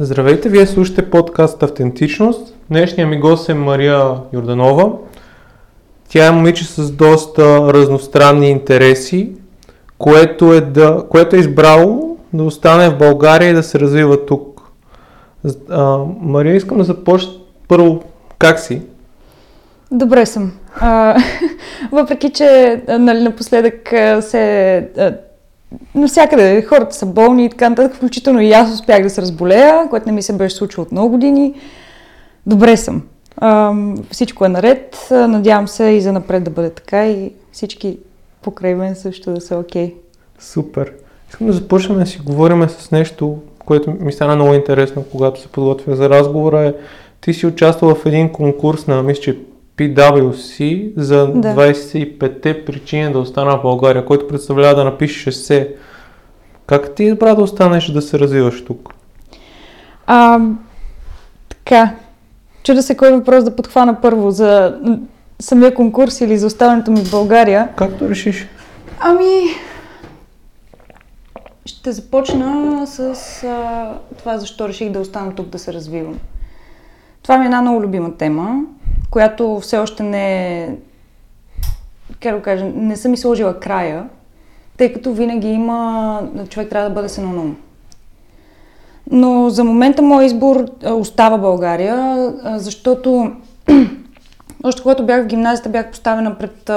Здравейте, вие слушате подкаст Автентичност. Днешният ми гост е Мария Йорданова. Тя е момиче с доста разностранни интереси, което е, да, което е избрало да остане в България и да се развива тук. А, Мария, искам да започна първо как си? Добре съм. А, въпреки, че нали, напоследък се навсякъде хората са болни и така нататък, включително и аз успях да се разболея, което не ми се беше случило от много години. Добре съм. А, всичко е наред. Надявам се и за напред да бъде така и всички покрай мен също да са окей. Okay. Супер. Искам да започнем да си говорим с нещо, което ми стана много интересно, когато се подготвях за разговора. Е, ти си участвал в един конкурс на, мисля, че PWC за да. 25-те причини да остана в България, който представлява да напишеш се. Как ти избра да останеш да се развиваш тук? А, така. Чуда се кой въпрос да подхвана първо за самия конкурс или за оставането ми в България. Както решиш. Ами, ще започна с а, това защо реших да остана тук да се развивам. Това ми е една много любима тема която все още не как да кажа, не съм ми сложила края, тъй като винаги има, човек трябва да бъде се на ум. Но за момента мой избор остава България, защото още когато бях в гимназията бях поставена пред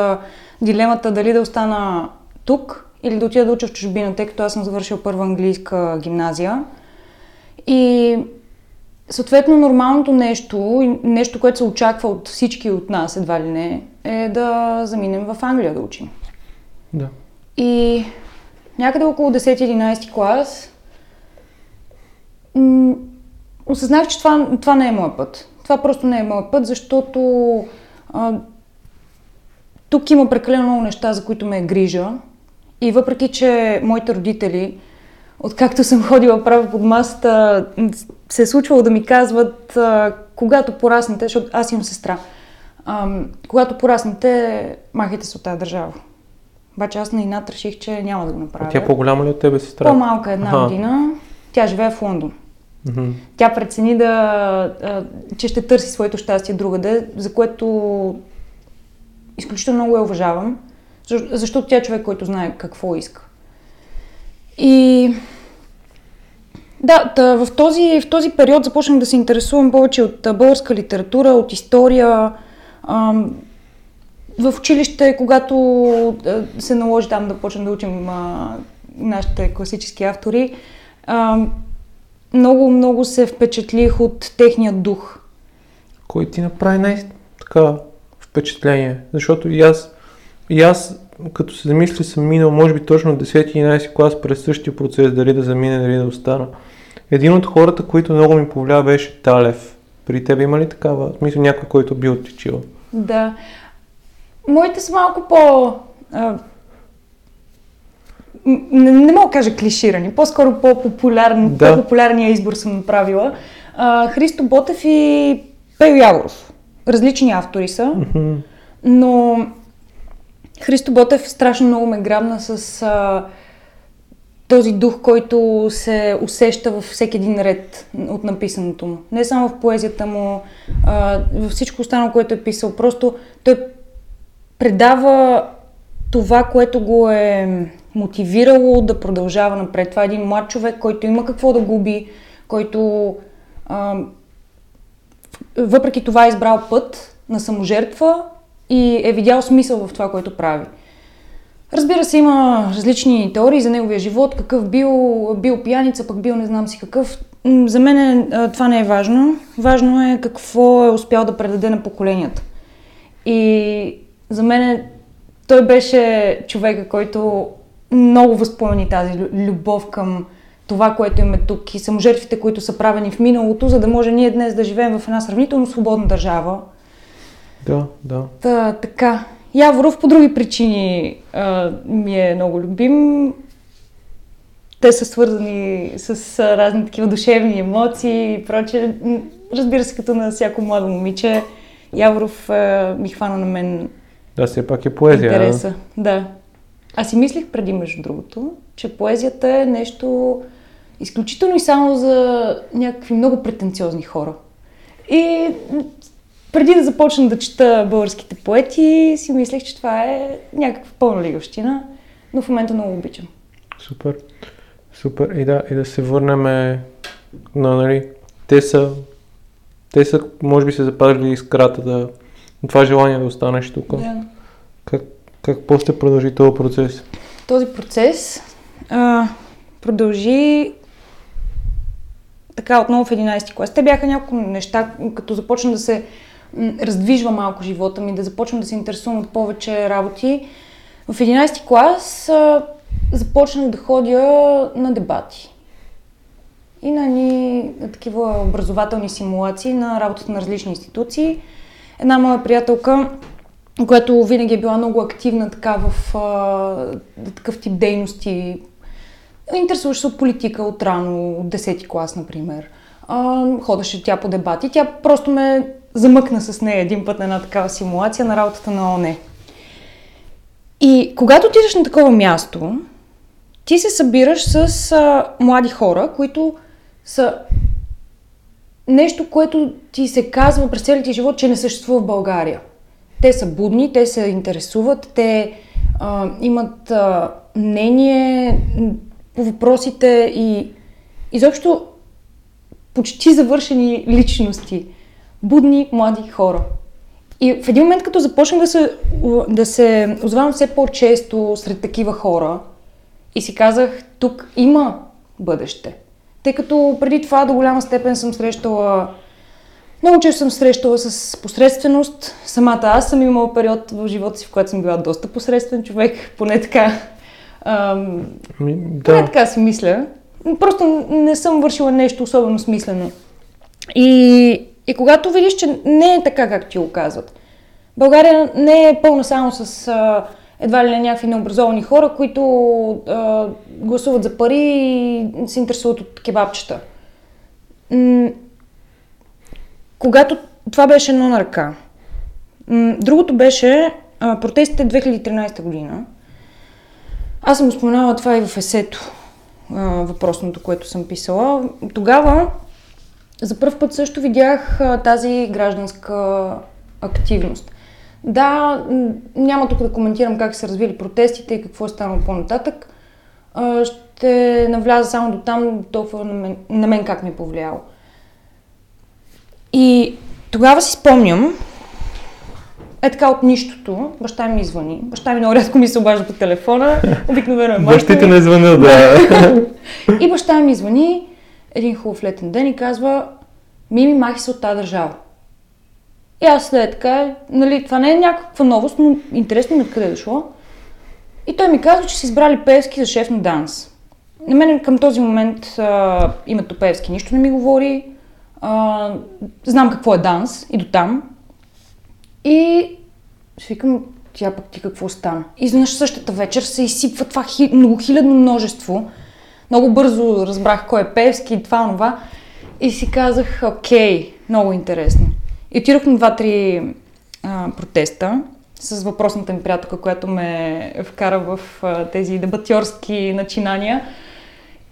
дилемата дали да остана тук или да отида да уча в чужбина, тъй като аз съм завършила първа английска гимназия. И Съответно, нормалното нещо, нещо, което се очаква от всички от нас, едва ли не, е да заминем в Англия да учим. Да. И някъде около 10-11 клас м- осъзнах, че това, това не е моят път. Това просто не е моят път, защото а, тук има прекалено много неща, за които ме е грижа. И въпреки, че моите родители откакто съм ходила право под масата, се е случвало да ми казват, а, когато пораснете, защото аз имам сестра, а, когато пораснете, махайте се от тази държава. Обаче аз на инат реших, че няма да го направя. А тя по-голяма ли от тебе сестра? По-малка една Аха. година. Тя живее в Лондон. Mm-hmm. Тя прецени да, а, че ще търси своето щастие другаде, за което изключително много я уважавам, защото тя е човек, който знае какво иска. И да, да в, този, в този период започнах да се интересувам повече от българска литература, от история. В училище, когато се наложи там да почнем да учим нашите класически автори, много, много се впечатлих от техния дух. Кой ти направи най-така впечатление? Защото и аз, и аз като се замисли, съм минал, може би точно 10-11 клас през същия процес, дали да замине, дали да остана. Един от хората, които много ми повлия, беше Талев. При теб има ли такава? Смисъл някой, който би оттичил? Да. Моите са малко по... А, не, не мога да кажа клиширани, по-скоро по-популярни, да. по-популярния избор съм направила. А, Христо Ботев и Пейо Яворов. Различни автори са, mm-hmm. но Христо Ботев страшно много ме грабна с а, този дух, който се усеща във всеки един ред от написаното му. Не само в поезията му, а, във всичко останало, което е писал. Просто той предава това, което го е мотивирало да продължава напред. Това е един млад човек, който има какво да губи, който а, въпреки това е избрал път на саможертва и е видял смисъл в това, което прави. Разбира се, има различни теории за неговия живот, какъв бил, бил пияница, пък бил не знам си какъв. За мен това не е важно. Важно е какво е успял да предаде на поколенията. И за мен той беше човека, който много възпомени тази любов към това, което имаме тук и саможертвите, които са правени в миналото, за да може ние днес да живеем в една сравнително свободна държава, да, да. Та, така. Яворов по други причини а, ми е много любим. Те са свързани с а, разни такива душевни емоции и прочее. Разбира се, като на всяко младо момиче, Яворов а, ми хвана на мен Да, все пак е поезия. Интереса, да. Аз си мислих преди, между другото, че поезията е нещо изключително и само за някакви много претенциозни хора. И преди да започна да чета българските поети, си мислех, че това е някаква пълна лигавщина, но в момента много обичам. Супер. Супер. И да, и да се върнем на, нали, те са, те са, може би се запазили искрата да, това желание да останеш тук. Да. Как, как после продължи този процес? Този процес а, продължи така отново в 11 клас. Те бяха няколко неща, като започна да се раздвижва малко живота ми, да започвам да се интересувам от повече работи. В 11 клас а, започнах да ходя на дебати и на ни на такива образователни симулации на работата на различни институции. Една моя приятелка, която винаги е била много активна така в а, такъв тип дейности, интересуваше се от политика от рано, от 10 клас, например. А, ходеше тя по дебати. Тя просто ме замъкна с нея един път на една такава симулация на работата на ОНЕ. И когато отидеш на такова място, ти се събираш с а, млади хора, които са нещо, което ти се казва през целия ти живот, че не съществува в България. Те са будни, те се интересуват, те а, имат а, мнение по въпросите и изобщо почти завършени личности. Будни, млади хора. И в един момент, като започнах да се, да се озвавам все по-често сред такива хора и си казах, тук има бъдеще. Тъй като преди това до голяма степен съм срещала много често съм срещала с посредственост. Самата аз съм имала период в живота си, в който съм била доста посредствен човек, поне така. Ам, Ми, поне да. така си мисля. Просто не съм вършила нещо особено смислено. И, и когато видиш, че не е така, как ти го казват. България не е пълна само с а, едва ли не някакви необразовани хора, които а, гласуват за пари и се интересуват от кебабчета. М- когато това беше едно на ръка. М, Другото беше а, протестите 2013 година. Аз съм споменала това и в есето, а, въпросното, което съм писала. Тогава за първ път също видях а, тази гражданска активност. Да, няма тук да коментирам как се развили протестите и какво е станало по-нататък. А, ще навляза само до там, толкова на мен, на мен как ми е повлияло. И тогава си спомням, е така от нищото, баща ми звъни. Баща ми много рядко ми се обажда по телефона, обикновено е майка Бащите не звънят, да. И баща ми звъни един хубав летен ден и казва, Мими, махи се от тази държава. И аз след така, нали, това не е някаква новост, но интересно ми откъде е дошло. И той ми казва, че са избрали Певски за шеф на данс. На мен към този момент а, името Певски нищо не ми говори. А, знам какво е данс и до там. И си викам, тя пък ти какво стана? Изведнъж същата вечер се изсипва това хи, многохилядно множество. Много бързо разбрах кой е Певски и това, това. И си казах, окей, много интересно. И отидох на два-три протеста с въпросната ми приятелка, която ме вкара в а, тези дебатьорски начинания.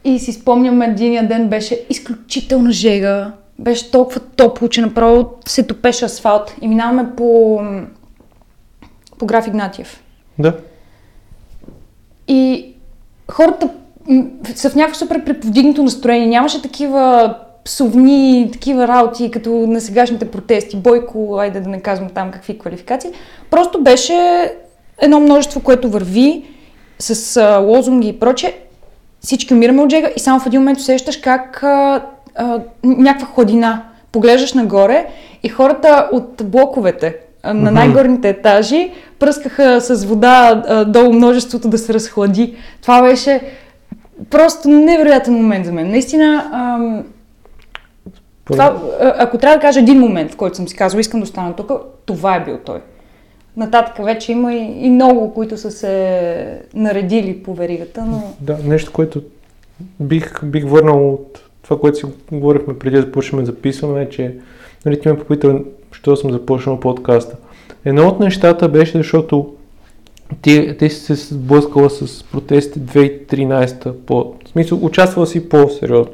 И си спомням, единия ден беше изключителна жега. Беше толкова топло, че направо се топеше асфалт. И минаваме по, по граф Игнатиев. Да. И хората са в някакво супер преповдигнато настроение. Нямаше такива псовни, такива работи, като на сегашните протести. Бойко, айде да не казвам там какви квалификации. Просто беше едно множество, което върви с а, лозунги и проче. Всички умираме от жега и само в един момент усещаш как а, а, някаква хладина. Поглеждаш нагоре и хората от блоковете на най-горните етажи пръскаха с вода а, долу множеството да се разхлади. Това беше просто невероятен момент за мен. Наистина, ам, това, ако трябва да кажа един момент, в който съм си казала, искам да остана тук, това е бил той. Нататък вече има и, и много, които са се наредили по веригата, но Да, нещо, което бих, бих върнал от това, което си говорихме преди да започнем да записваме, е, че нали, ти ме попита, що съм започнал подкаста. Едно от нещата беше, защото ти си се сблъскала с протести 2013 по, в смисъл, участвала си по-сериозно.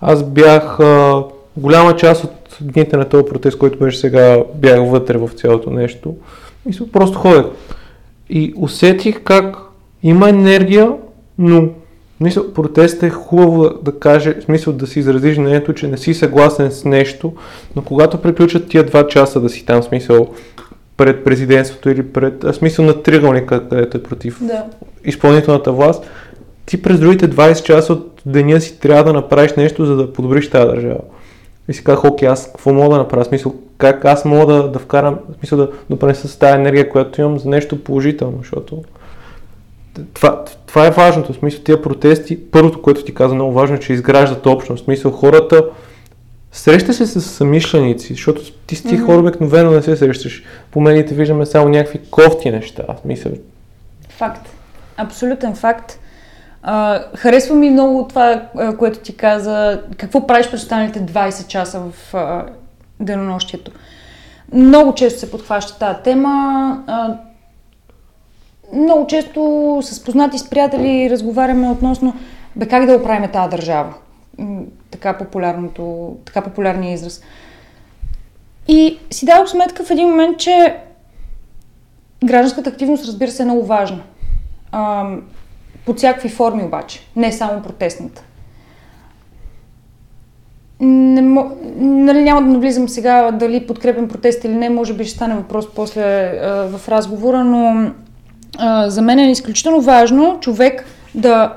Аз бях а, голяма част от дните на този протест, който беше сега, бях вътре в цялото нещо. Мисля, просто ходех. И усетих как има енергия, но мисля, протест е хубаво да каже, в смисъл да си изразиш мнението, че не си съгласен с нещо, но когато приключат тия два часа да си там, смисъл, пред президентството или пред, в смисъл на триъгълника, където е против Да. изпълнителната власт, ти през другите 20 часа от деня си трябва да направиш нещо, за да подобриш тази държава. И си казах, окей, аз какво мога да направя? Смисъл, как аз мога да, да вкарам, смисъл да допринеса с тази енергия, която имам за нещо положително, защото това, това е важното. В смисъл, тия протести, първото, което ти каза много важно, е, че изграждат общност. В смисъл, хората среща се с самишленици, защото ти с тия хора обикновено не се срещаш. По медиите виждаме само някакви кофти неща. В смисъл, Факт. Абсолютен факт. А, харесва ми много това, което ти каза. Какво правиш през останалите 20 часа в а, денонощието? Много често се подхваща тази тема. А, много често с познати с приятели разговаряме относно бе как да оправим тази държава. Така, популярното, така популярния израз. И си дадох сметка в един момент, че гражданската активност, разбира се, е много важна. Ам, под всякакви форми обаче, не само протестната. Не, нали, няма да навлизам сега дали подкрепям протест или не, може би ще стане въпрос после а, в разговора, но а, за мен е изключително важно човек да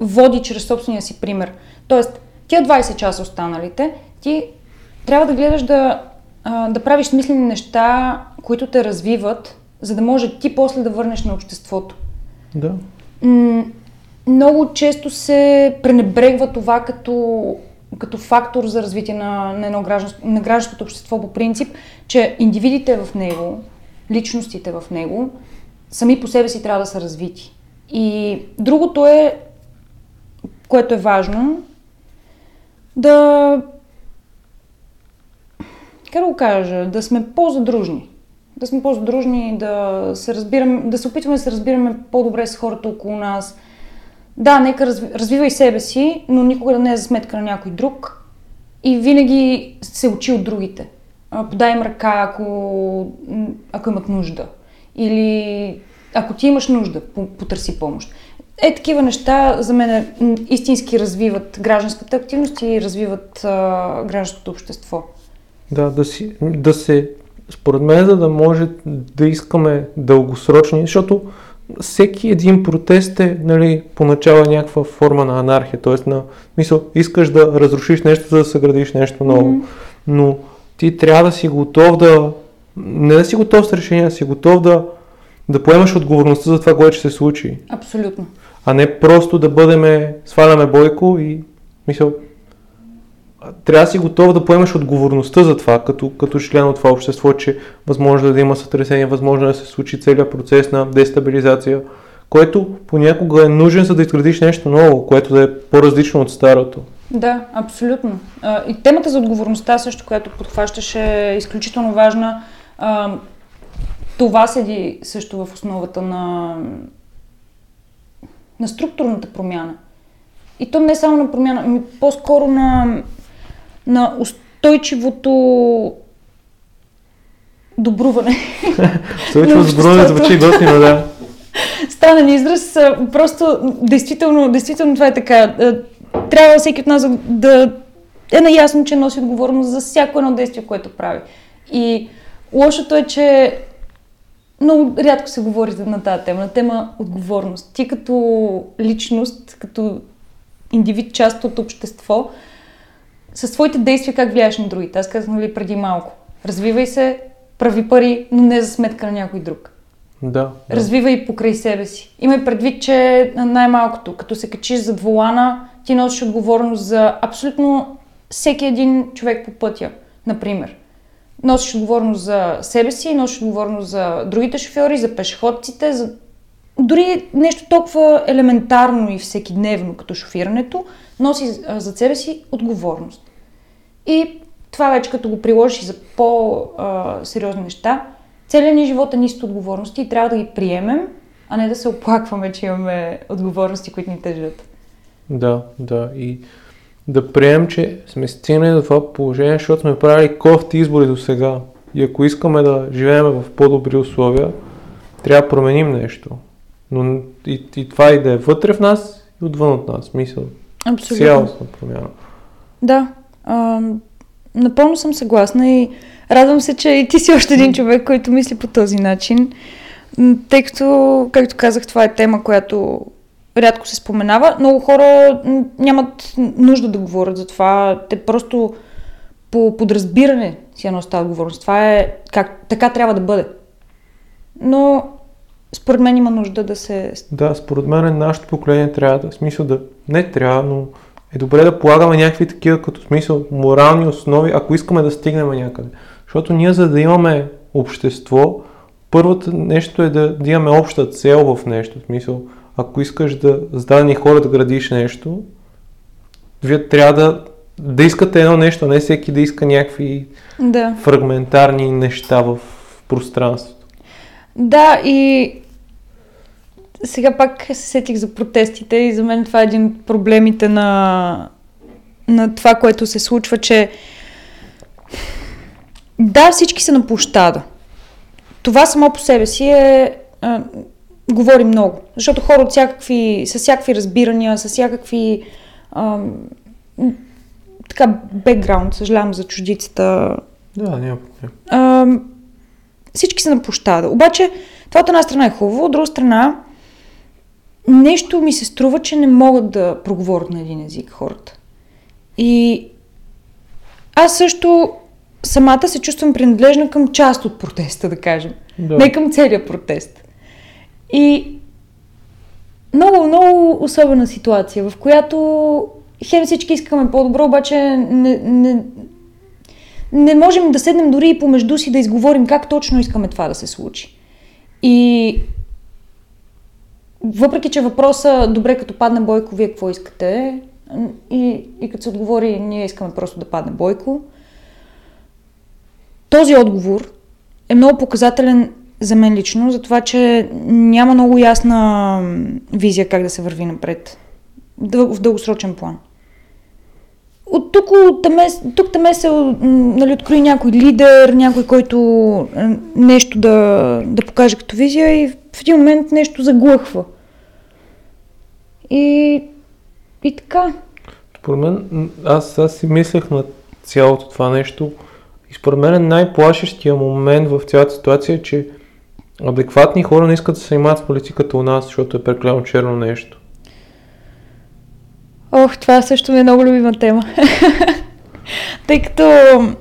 води чрез собствения си пример. Тоест, тия 20 часа останалите, ти трябва да гледаш да, да правиш смислени неща, които те развиват, за да може ти после да върнеш на обществото. да. Много често се пренебрегва това като, като фактор за развитие на, на едно гражданско, на гражданското общество по принцип, че индивидите в него, личностите в него, сами по себе си трябва да са развити. И другото е, което е важно, да как да го кажа, да сме по-задружни. Да сме по-задружни, да се разбираме, да се опитваме да се разбираме по-добре с хората около нас. Да, нека разви, развивай себе си, но никога да не е за сметка на някой друг. И винаги се учи от другите. Подай им ръка, ако, ако имат нужда. Или ако ти имаш нужда, по- потърси помощ. Е, такива неща за мен истински развиват гражданската активност и развиват а, гражданското общество. Да, да, си, да се, според мен, за да може да искаме дългосрочни, защото всеки един протест е, нали, поначало някаква форма на анархия, т.е. на, мисъл, искаш да разрушиш нещо, за да съградиш нещо ново, Мгм. но ти трябва да си готов да, не да си готов с решение, да си готов да, да поемаш отговорността за това, което ще се случи, Абсолютно. А не просто да бъдеме, сваляме бойко и, мисъл, трябва да си готов да поемеш отговорността за това, като, като член от това общество, че възможно е да има сътресение, възможно е да се случи целият процес на дестабилизация, който понякога е нужен, за да изградиш нещо ново, което да е по-различно от старото. Да, абсолютно. И темата за отговорността също, която подхващаш е изключително важна. Това седи също в основата на, на структурната промяна. И то не е само на промяна, ами по-скоро на, на устойчивото добруване. Устойчиво обществото. звучи готино, да. Странен израз, а, просто действително, действително това е така. А, Трябва всеки от нас да е наясно, че носи отговорност за всяко едно действие, което прави. И лошото е, че много рядко се говори на тази тема, на тема отговорност. Ти като личност, като индивид, част от общество, със своите действия как влияеш на другите. Аз казах нали, преди малко. Развивай се, прави пари, но не за сметка на някой друг. Да. да. Развивай покрай себе си. Имай предвид, че най-малкото, като се качиш зад волана, ти носиш отговорност за абсолютно всеки един човек по пътя, например. Носиш отговорност за себе си, носиш отговорност за другите шофьори, за пешеходците, за дори нещо толкова елементарно и всекидневно като шофирането, носи за себе си отговорност. И това вече като го приложиш за по-сериозни неща, целият ни живот е ниски отговорности и трябва да ги приемем, а не да се оплакваме, че имаме отговорности, които ни тежат. Да, да. И да приемем, че сме стигнали до това положение, защото сме правили кофти избори до сега. И ако искаме да живеем в по-добри условия, трябва да променим нещо. Но и, и това и да е вътре в нас и отвън от нас. Мисъл. Абсолютно. Цялостна промяна. Да. А, напълно съм съгласна и радвам се, че и ти си още един човек, който мисли по този начин. Тъй като, както казах, това е тема, която рядко се споменава. Много хора нямат нужда да говорят за това. Те просто по подразбиране си носят тази отговорност. Това е как, така трябва да бъде. Но според мен има нужда да се... Да, според мен нашето поколение трябва да, смисъл да, не трябва, но е добре да полагаме някакви такива като смисъл морални основи, ако искаме да стигнем някъде. Защото ние за да имаме общество, първото нещо е да, да имаме обща цел в нещо. В смисъл, ако искаш да с дадени хора да градиш нещо, вие трябва да, да искате едно нещо, не всеки да иска някакви да. фрагментарни неща в пространството. Да, и сега пак се сетих за протестите и за мен това е един от проблемите на, на това, което се случва, че да, всички са на площада. Това само по себе си е говори много. Защото хора от всякакви, с всякакви разбирания, с всякакви а, така, бекграунд, съжалявам за чуждицата. Да, няма Всички са на площада. Обаче, това от една страна е хубаво, от друга страна, нещо ми се струва, че не могат да проговорят на един език хората. И аз също самата се чувствам принадлежна към част от протеста, да кажем. Да. Не към целият протест. И много, много особена ситуация, в която хем всички искаме по-добро, обаче не, не, не можем да седнем дори и помежду си да изговорим как точно искаме това да се случи. И въпреки, че въпроса, добре, като падне Бойко, вие какво искате? И, и като се отговори, ние искаме просто да падне Бойко. Този отговор е много показателен за мен лично, за това, че няма много ясна визия как да се върви напред в дългосрочен план. От тук, таме, тук таме се нали, открои някой лидер, някой, който нещо да, да покаже като визия и в един момент нещо заглъхва. И, и така. Според мен, аз, аз си мислех на цялото това нещо и според мен най-плашещия момент в цялата ситуация е, че адекватни хора не искат да се занимават с политиката у нас, защото е прекалено черно нещо. Ох, това също ми е много любима тема. Тъй като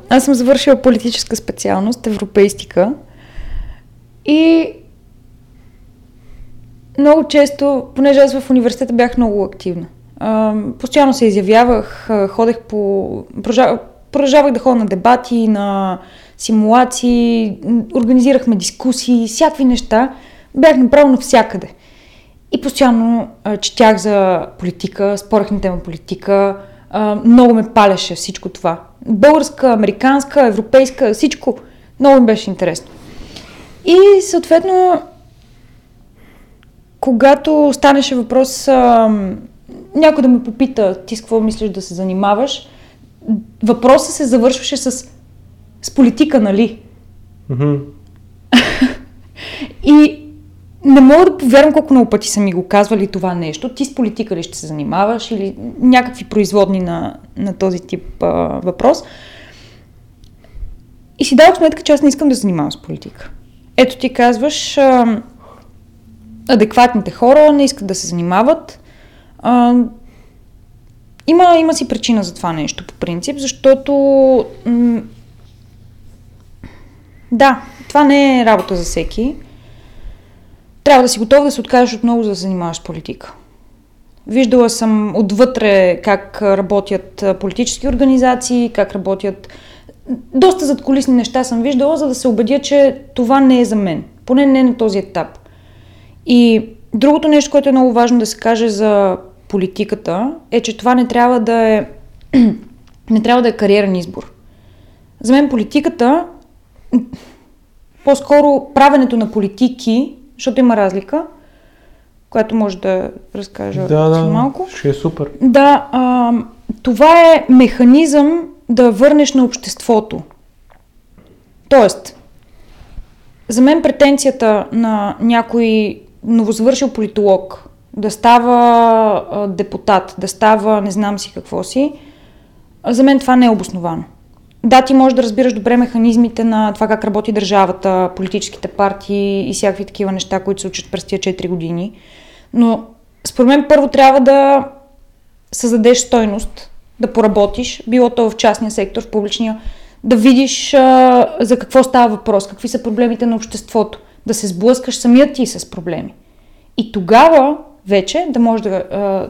аз съм завършила политическа специалност, европейстика. И много често, понеже аз в университета бях много активна, постоянно се изявявах, ходех по... Продължавах да ходя на дебати, на симулации, организирахме дискусии, всякакви неща. Бях направо навсякъде. И постоянно а, четях за политика, спорах на тема политика. А, много ме палеше всичко това. Българска, американска, европейска, всичко. Много ми беше интересно. И съответно, когато станеше въпрос а, някой да ме попита ти с какво мислиш да се занимаваш, въпросът се завършваше с с политика, нали? Mm-hmm. и не мога да повярвам колко много пъти са ми го казвали това нещо. Ти с политика ли ще се занимаваш или някакви производни на, на този тип а, въпрос. И си дадох сметка, че аз не искам да занимавам с политика. Ето ти казваш, а, адекватните хора не искат да се занимават. А, има, има си причина за това нещо по принцип, защото м- да, това не е работа за всеки. Трябва да си готов да се откажеш отново за да занимаваш с политика. Виждала съм отвътре как работят политически организации, как работят... Доста задколисни неща съм виждала, за да се убедя, че това не е за мен. Поне не на този етап. И другото нещо, което е много важно да се каже за политиката, е, че това не трябва да е... не трябва да е кариерен избор. За мен политиката по-скоро правенето на политики, защото има разлика, която може да разкажа Да, да, малко. ще е супер. Да, а, това е механизъм да върнеш на обществото. Тоест, за мен претенцията на някой новозавършил политолог да става а, депутат, да става не знам си какво си, за мен това не е обосновано. Да, ти можеш да разбираш добре механизмите на това как работи държавата, политическите партии и всякакви такива неща, които се учат през тия 4 години. Но според мен първо трябва да създадеш стойност, да поработиш, било то в частния сектор, в публичния, да видиш а, за какво става въпрос, какви са проблемите на обществото, да се сблъскаш самият ти с проблеми. И тогава вече да можеш да, а,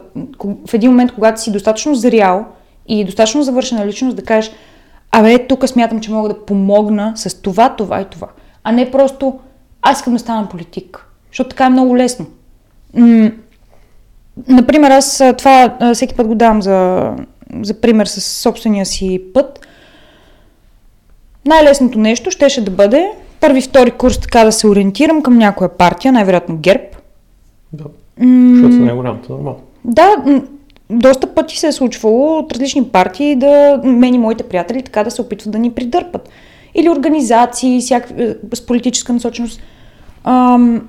в един момент, когато си достатъчно зрял и достатъчно завършена личност, да кажеш, абе, тук смятам, че мога да помогна с това, това и това. А не просто, аз искам да стана политик. Защото така е много лесно. М- например, аз това всеки път го давам за, за пример с собствения си път. Най-лесното нещо щеше да бъде първи, втори курс така да се ориентирам към някоя партия, най-вероятно ГЕРБ. Да. М- защото са най-голямата, нормално. Да, доста пъти се е случвало от различни партии да мен и моите приятели така да се опитват да ни придърпат. Или организации всяк, е, с политическа насоченост. Ам,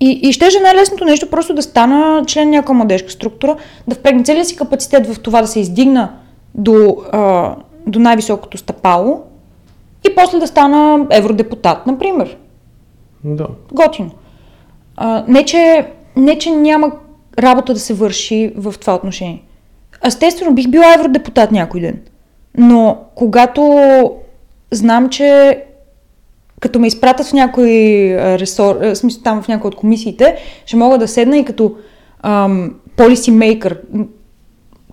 и, и ще е най-лесното нещо просто да стана член на някаква младежка структура, да впрегна целия си капацитет в това да се издигна до, а, до най-високото стъпало и после да стана евродепутат, например. Да. Готино. А, не, че, не, че няма работа да се върши в това отношение. Естествено, бих била евродепутат някой ден. Но когато знам, че като ме изпратят в някой ресор, в смисъл там в някои от комисиите, ще мога да седна и като ам, policy maker,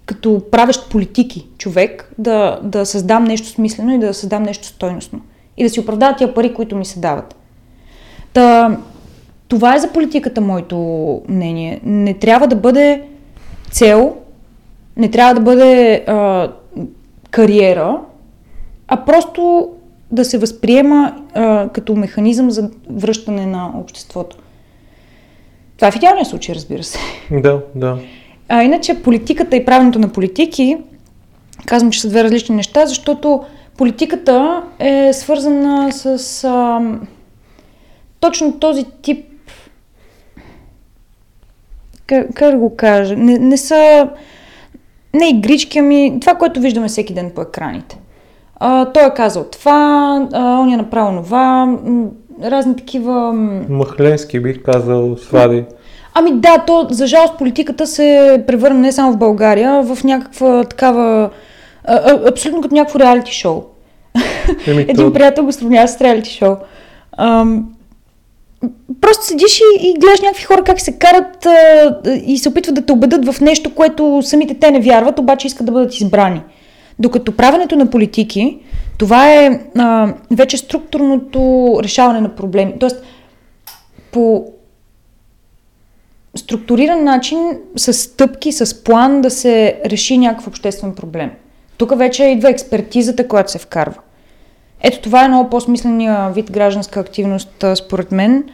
като правещ политики човек, да, да създам нещо смислено и да създам нещо стойностно. И да си оправдават тия пари, които ми се дават. Та, това е за политиката моето мнение. Не трябва да бъде цел, не трябва да бъде а, кариера, а просто да се възприема а, като механизъм за връщане на обществото. Това е в идеалния случай, разбира се. Да, да. А иначе политиката и правенето на политики, казвам, че са две различни неща, защото политиката е свързана с а, точно този тип как, как да го кажа, не, не са не игрички, ами това, което виждаме всеки ден по екраните. А, той е казал това, а, он е направил това, разни такива... Махленски бих казал, свади. Ами да, то за жалост политиката се превърна не само в България, в някаква такава... А, а, абсолютно като някакво реалити шоу. Еми, Един то... приятел го сравнява с реалити шоу. Ам, просто седиш и, и гледаш някакви хора как се карат а, и се опитват да те убедат в нещо, което самите те не вярват, обаче искат да бъдат избрани. Докато правенето на политики, това е а, вече структурното решаване на проблеми. Тоест, по структуриран начин, с стъпки, с план да се реши някакъв обществен проблем. Тук вече идва експертизата, която се вкарва. Ето това е много по-смисления вид гражданска активност, според мен.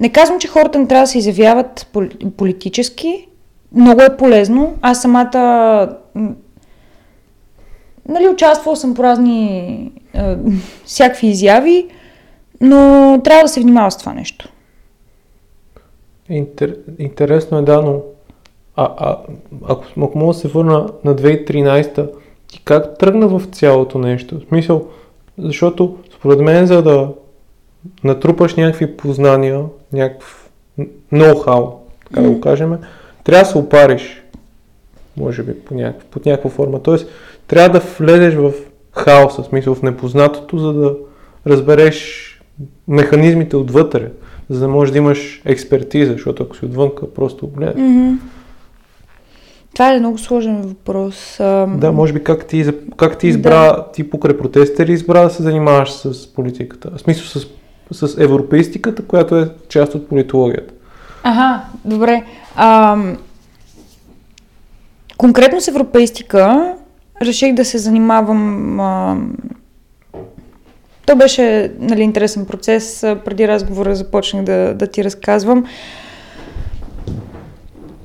Не казвам, че хората не трябва да се изявяват политически. Много е полезно. Аз самата нали, участвала съм по разни е, всякакви изяви, но трябва да се внимава с това нещо. Интер, интересно е, да, но а, а, ако, ако мога да се върна на 2013 ти как тръгна в цялото нещо? В смисъл, защото според мен, за да натрупаш някакви познания, някакъв ноу-хау, така да го кажем, трябва да се опариш, може би, по някакъв, под някаква форма. Тоест, трябва да влезеш в хаоса, в смисъл в непознатото, за да разбереш механизмите отвътре, за да можеш да имаш експертиза, защото ако си отвънка, просто гледаш. Mm-hmm. Това е много сложен въпрос. Да, може би как ти, как ти избра, да. ти покрай протестите ли избра да се занимаваш с политиката? В смисъл с, с европейстиката, която е част от политологията. Ага, добре. А, конкретно с европейстика реших да се занимавам а, то беше нали, интересен процес. Преди разговора започнах да, да ти разказвам.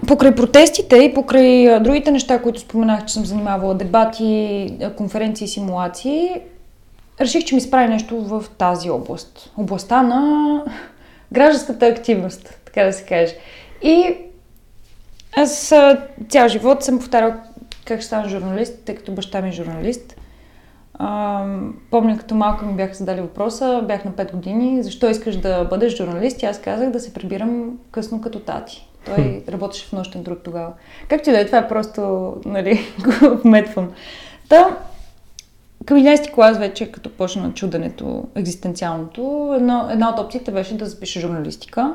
Покрай протестите и покрай другите неща, които споменах, че съм занимавала, дебати, конференции, симулации, реших, че ми справи нещо в тази област. Областта на гражданската активност, така да се каже. И аз цял живот съм повтарял как ще стана журналист, тъй като баща ми е журналист. Помня като малка ми бяха задали въпроса, бях на 5 години, защо искаш да бъдеш журналист и аз казах да се прибирам късно като тати. Той работеше в нощен труд тогава. Както и да е, това е просто, нали, го вметвам. Та, към 11 клас вече, като почна чуденето, екзистенциалното, една, една от опциите беше да запиша журналистика,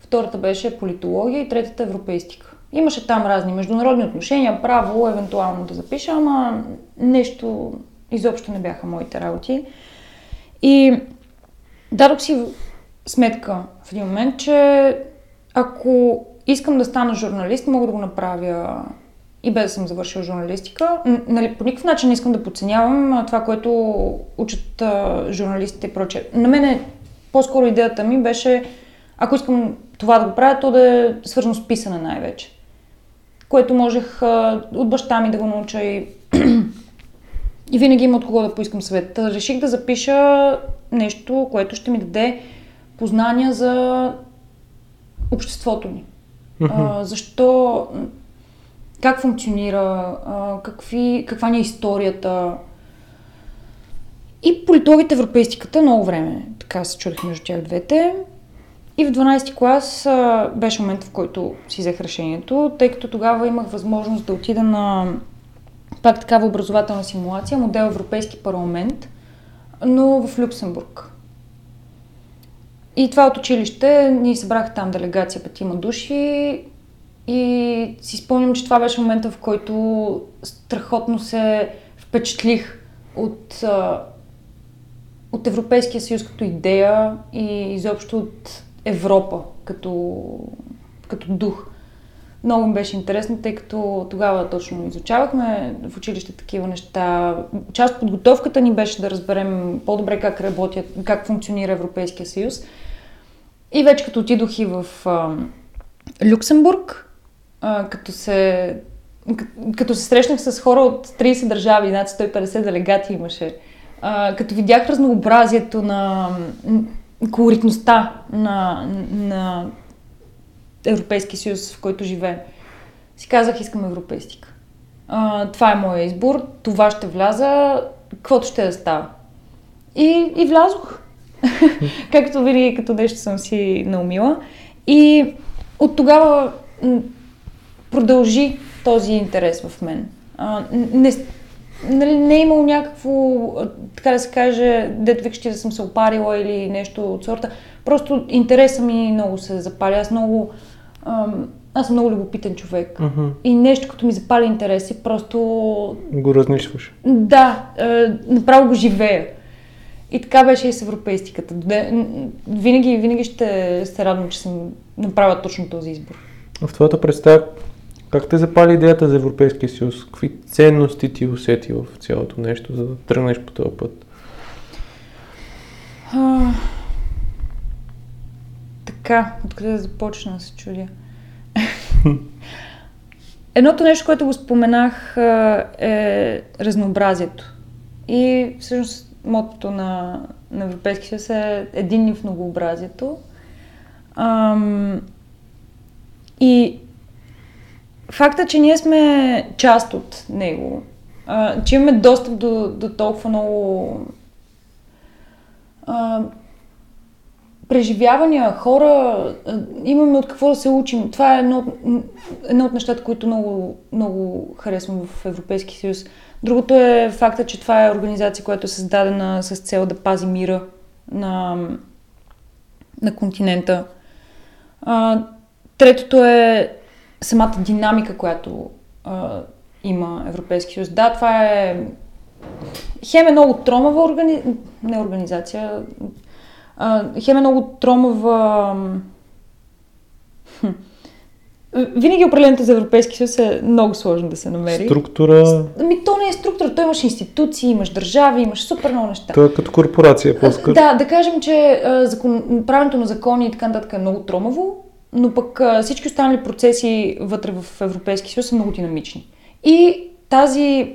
втората беше политология и третата европейстика. Имаше там разни международни отношения, право, евентуално да запиша, ама нещо изобщо не бяха моите работи. И дадох си сметка в един момент, че ако искам да стана журналист, мога да го направя и без да съм завършила журналистика. Нали, по никакъв начин не искам да подценявам това, което учат а, журналистите и прочее. На мен е, по-скоро идеята ми беше, ако искам това да го правя, то да е свързано с писане най-вече. Което можех а, от баща ми да го науча и, и винаги има от кого да поискам съвет. Реших да запиша нещо, което ще ми даде познания за обществото ни. А, защо, как функционира, а, какви, каква ни е историята. И политологите европейстиката много време така се чудих между тях двете. И в 12 клас а, беше момент, в който си взех решението, тъй като тогава имах възможност да отида на пак такава образователна симулация, модел Европейски парламент, но в Люксембург. И това от училище, ние събрах там делегация петима души и си спомням, че това беше момента, в който страхотно се впечатлих от, от Европейския съюз като идея и изобщо от Европа като, като дух. Много ми беше интересно, тъй като тогава точно изучавахме в училище такива неща. Част от подготовката ни беше да разберем по-добре как работят, как функционира Европейския съюз. И вече като отидох и в а, Люксембург, а, като се като се срещнах с хора от 30 държави, над 150 делегати имаше, а, като видях разнообразието на колоритността на, на Европейския съюз, в който живеем, си казах, искам европейстика. А, това е моя избор, това ще вляза, каквото ще да става. И, и влязох. Както винаги, като нещо съм си наумила. И от тогава продължи този интерес в мен. А, не, нали, не е имало някакво, така да се каже, дето викаш да съм се опарила или нещо от сорта. Просто интереса ми много се запали. Аз много... Ам, аз съм много любопитен човек. Uh-huh. И нещо, като ми запали интереси, просто... Го разнищваш. Да, е, направо го живея. И така беше и с европейстиката. Винаги, винаги ще се радвам, че съм направила точно този избор. В твоята представа, как те запали идеята за Европейския съюз? Какви ценности ти усети в цялото нещо, за да тръгнеш по този път? А, така, откъде да започна се чудя? Едното нещо, което го споменах е разнообразието. И всъщност мотото на, на Европейския съюз е единни в многообразието. Ам, и факта, че ние сме част от него, а, че имаме достъп до, до толкова много а, преживявания, хора, а, имаме от какво да се учим. Това е едно, едно от нещата, които много, много харесвам в Европейския съюз. Другото е факта, че това е организация, която е създадена с цел да пази мира на, на континента. А, третото е самата динамика, която а, има Европейски съюз. Да, това е хем е много тромава органи... не организация, а, хем е много тромава хм, винаги определението за Европейски съюз е много сложно да се намери. Структура. Ами то не е структура, то имаш институции, имаш държави, имаш супер много неща. То е като корпорация по-скоро. Да, да кажем, че а, закон, правенето на закони и така нататък е много тромаво, но пък а, всички останали процеси вътре в Европейски съюз са много динамични. И тази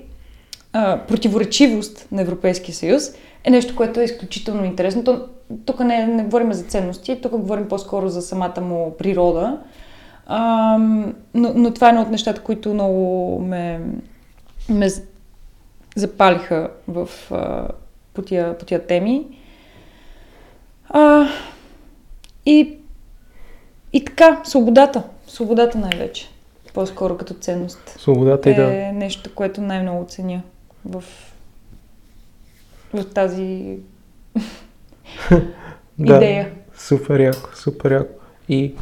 а, противоречивост на Европейския съюз е нещо, което е изключително интересно. То, тук не, не говорим за ценности, тук говорим по-скоро за самата му природа. А, но, но това е едно от нещата, които много ме, ме запалиха в, а, по, тия, по тия теми. А, и, и така, свободата. Свободата най-вече. По-скоро като ценност. Свободата е да. нещо, което най-много ценя в, в тази да. идея. Супер яко, супер яко. И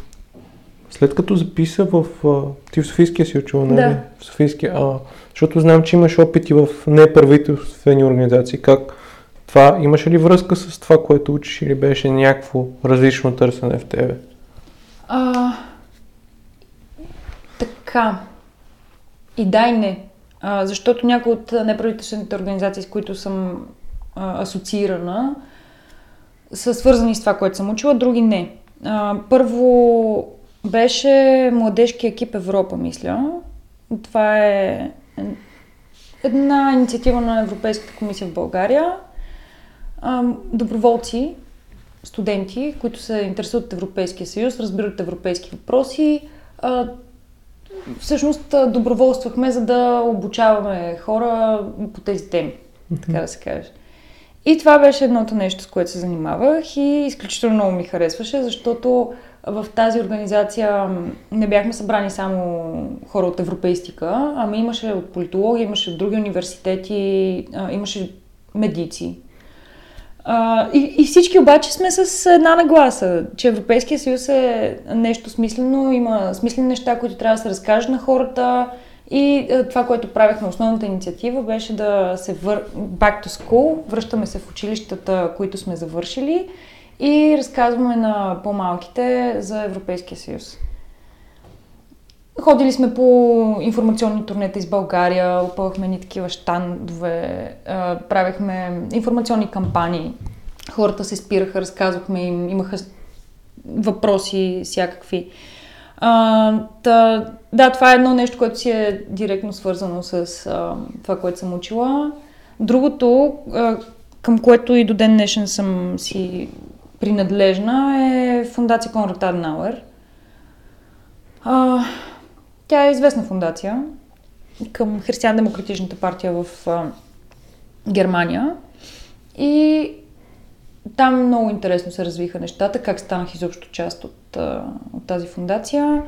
след като записа в... А, ти в Софийския си учила, нали? Да. В Софийския. А, защото знам, че имаш опити в неправителствени организации. Как това, имаше ли връзка с това, което учиш или беше някакво различно търсене в тебе? А, така. И да и не. А, защото някои от неправителствените организации, с които съм а, асоциирана, са свързани с това, което съм учила, други не. А, първо беше младежки екип Европа, мисля. Това е една инициатива на Европейската комисия в България. Доброволци, студенти, които се интересуват от Европейския съюз, разбират европейски въпроси. Всъщност доброволствахме, за да обучаваме хора по тези теми, така да се каже. И това беше едното нещо, с което се занимавах и изключително много ми харесваше, защото в тази организация не бяхме събрани само хора от европейстика, ами имаше от политология, имаше от други университети, имаше медици. И, и всички обаче сме с една нагласа, че Европейския съюз е нещо смислено, има смислени неща, които трябва да се разкажат на хората. И това, което правихме, основната инициатива беше да се вър... back to school, връщаме се в училищата, които сме завършили и разказваме на по-малките за Европейския съюз. Ходили сме по информационни турнета из България, опълхме ни такива штандове, правихме информационни кампании. Хората се спираха, разказвахме им, имаха въпроси всякакви. А, та, да, това е едно нещо, което си е директно свързано с а, това, което съм учила. Другото, а, към което и до ден днешен съм си принадлежна, е фундация Конрад Аденауер. А, тя е известна фундация към Християн-демократичната партия в а, Германия. И там много интересно се развиха нещата, как станах изобщо част от, а, от тази фундация.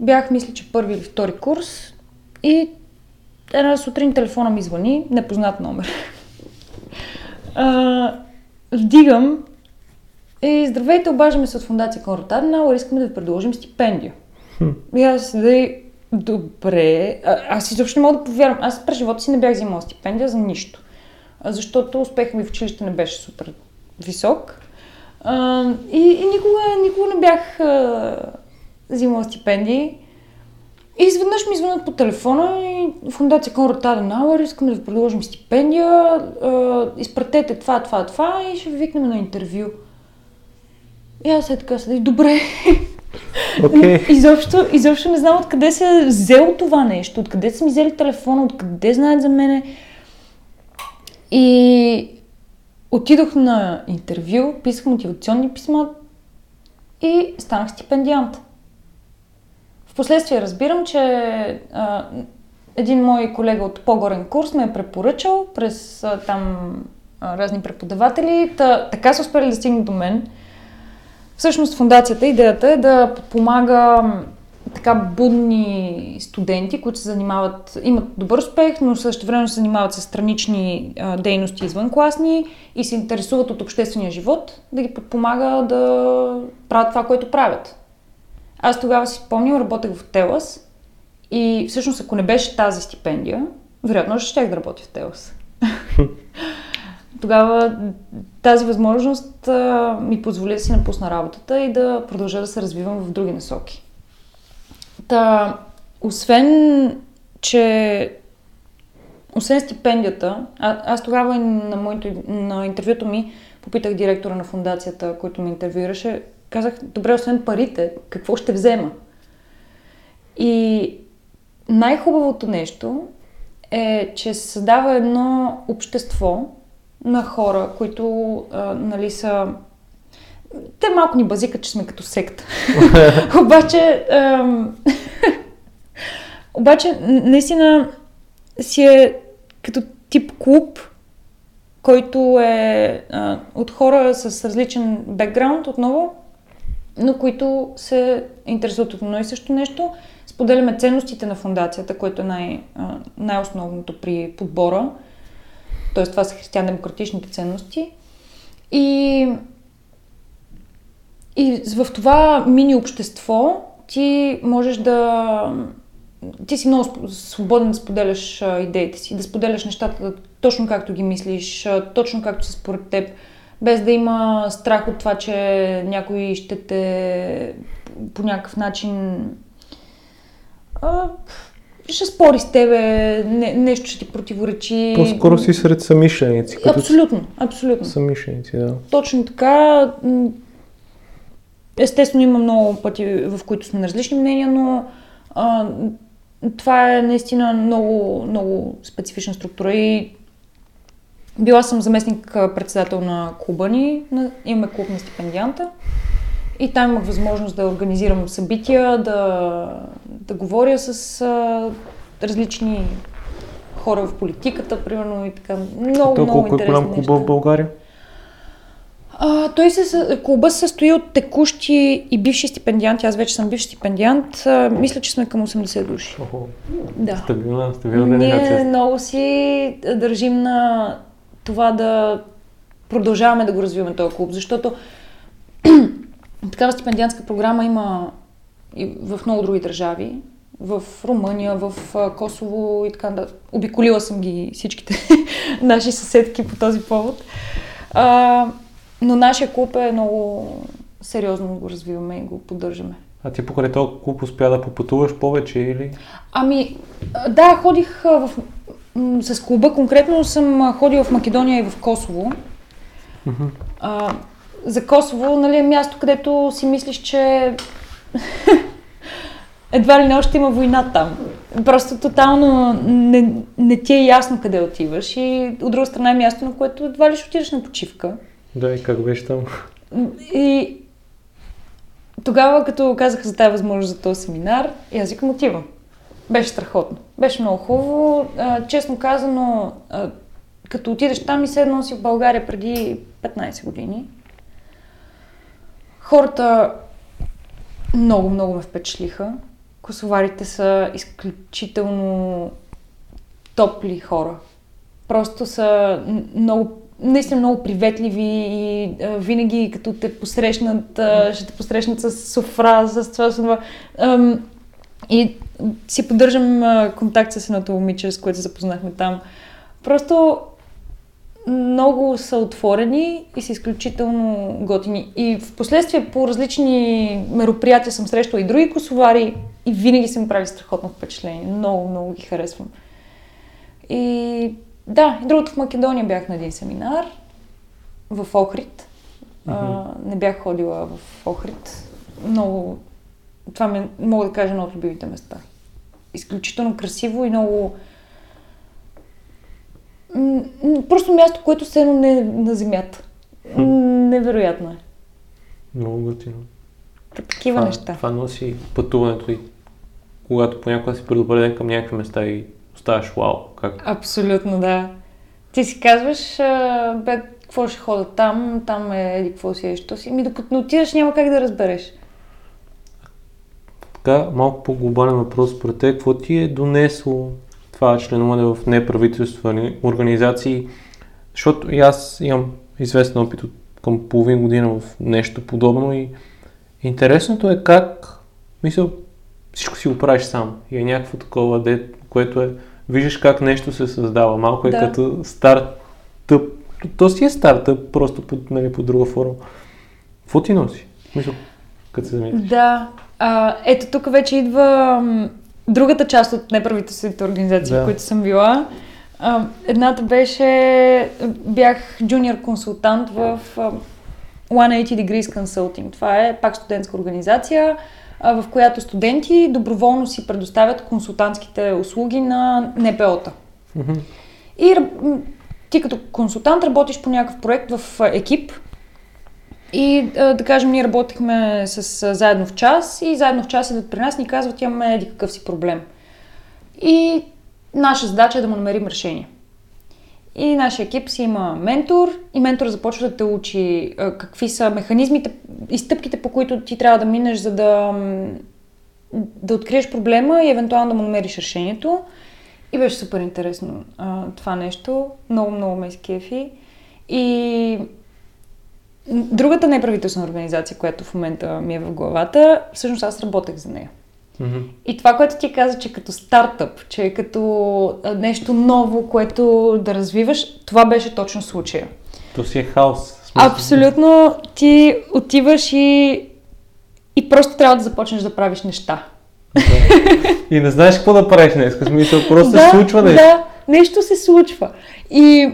Бях, мисля, че първи или втори курс и една сутрин телефона ми звъни, непознат номер. а, вдигам и здравейте, обаждаме се от фундация Конрад Аденауер, искаме да ви предложим стипендия. И аз да добре, а, аз изобщо не мога да повярвам. Аз през живота си не бях взимала стипендия за нищо. Защото успехът ми в училище не беше супер висок. А, и, и никога, никога не бях а, взимала стипендии. И изведнъж ми звънат по телефона и фундация Конрад Аденауер, искаме да ви предложим стипендия, а, изпратете това, това, това и ще ви викнем на интервю. И аз е така седи, добре. Okay. изобщо, изобщо не знам откъде се е взело това нещо, откъде са ми взели телефона, откъде знаят за мене. И отидох на интервю, писах мотивационни писма и станах стипендиант. Впоследствие разбирам, че а, един мой колега от по-горен курс ме е препоръчал през а, там а, разни преподаватели. Та, така са успели да стигнат до мен. Всъщност фундацията, идеята е да подпомага така будни студенти, които се занимават, имат добър успех, но също време се занимават с странични а, дейности извънкласни и се интересуват от обществения живот, да ги подпомага да правят това, което правят. Аз тогава си спомням, работех в Телас и всъщност ако не беше тази стипендия, вероятно ще щях да работя в Телас. Тогава тази възможност а, ми позволи да си напусна работата и да продължа да се развивам в други насоки. Та, освен, че освен стипендията, а, аз тогава на, моето, на интервюто ми попитах директора на фундацията, който ме интервюираше, казах, добре, освен парите, какво ще взема? И най-хубавото нещо е, че се създава едно общество на хора, които а, нали са... Те малко ни базикат, че сме като секта. обаче, ам... обаче, наистина си е като тип клуб, който е а, от хора с различен бекграунд отново, но които се интересуват от едно и също нещо. Споделяме ценностите на фундацията, което е най- най-основното при подбора. Т.е. това са християн-демократичните ценности. И, и в това мини общество ти можеш да... Ти си много свободен да споделяш идеите си, да споделяш нещата точно както ги мислиш, точно както са според теб без да има страх от това, че някой ще те по някакъв начин ще спори с тебе, не, нещо ще ти противоречи. По-скоро си сред самишленици. Като абсолютно, абсолютно. Самишленици, да. Точно така. Естествено има много пъти, в които сме на различни мнения, но а, това е наистина много, много специфична структура и била съм заместник председател на клуба ни, имаме клуб на стипендианта и там имах възможност да организирам събития, да, да говоря с а, различни хора в политиката, примерно и така. Много, Толкова, много интересни голям клуба в България? А, той се, клуба се състои от текущи и бивши стипендианти. Аз вече съм бивш стипендиант. А, мисля, че сме към 80 души. Охо. Да. Стабилна, стабилна Ние много си държим на това да продължаваме да го развиваме този клуб, защото такава стипендиантска програма има и в много други държави. В Румъния, в Косово и така да. Обиколила съм ги всичките наши съседки по този повод. А, но нашия клуб е много сериозно го развиваме и го поддържаме. А ти покрай този клуб успя да попътуваш повече или? Ами, да, ходих в с клуба конкретно съм ходила в Македония и в Косово. Mm-hmm. А, за Косово, нали, е място, където си мислиш, че едва ли не още има война там. Просто тотално не, не ти е ясно къде отиваш и от друга страна е място, на което едва ли ще отидеш на почивка. Да, и как беше там? И тогава, като казаха за тази възможност за този семинар, и аз викам отивам. Беше страхотно. Беше много хубаво. А, честно казано, а, като отидеш там и седно си в България преди 15 години, хората много, много ме впечатлиха. Косоварите са изключително топли хора. Просто са много, наистина много приветливи и а, винаги като те посрещнат, а, ще те посрещнат с софра, с това, с това. Ам, и си поддържам а, контакт с едното момиче, с което се запознахме там. Просто много са отворени и са изключително готини. И в последствие по различни мероприятия съм срещала и други косовари и винаги съм прави страхотно впечатление. Много, много ги харесвам. И да, другото в Македония бях на един семинар в Охрид. Mm-hmm. А, не бях ходила в Охрид. Много това ми, мога да кажа, едно от любимите места. Изключително красиво и много... Просто място, което се едно не е на земята. Невероятно е. Много готино. Такива това, неща. Това носи пътуването и когато понякога си предупреден към някакви места и оставаш вау. Как? Абсолютно, да. Ти си казваш, бе, какво ще хода там, там е еди какво си е, що си. Ми докато не отидеш няма как да разбереш. Така, малко по-глобален въпрос според те, какво ти е донесло това членуване в неправителствени организации, защото и аз имам известен опит от към половин година в нещо подобно и интересното е как, мисля, всичко си го правиш сам и е някакво такова, де, което е, виждаш как нещо се създава, малко е да. като стартъп, то си е стартъп, просто по, нали, по друга форма. Какво ти носи? Мисля, като се замислиш? Да, А, ето тук вече идва другата част от неправителствените организации, Да. в които съм била. А, едната беше, бях джуниор консултант в а, 180 Degrees Consulting. Това е пак студентска организация, а, в която студенти доброволно си предоставят консултантските услуги на НПО-та. Мгм. И ти като консултант работиш по някакъв проект в екип. И да кажем, ние работихме с заедно в час и заедно в час идват при нас ни казват, имаме еди какъв си проблем. И наша задача е да му намерим решение. И нашия екип си има ментор и ментор започва да те учи какви са механизмите и стъпките, по които ти трябва да минеш, за да, да откриеш проблема и евентуално да му намериш решението. И беше супер интересно а, това нещо. Много, много ме изкефи. И другата неправителствена организация, която в момента ми е в главата, всъщност аз работех за нея. И това, което ти каза, че като стартъп, че е като нещо ново, което да развиваш, това беше точно случая. То си е хаос. смисъл. Абсолютно ти отиваш и, и просто трябва да започнеш да правиш неща. Да. И не знаеш какво да правиш днес. Смисъл, просто се случва нещо. Да, нещо се случва. И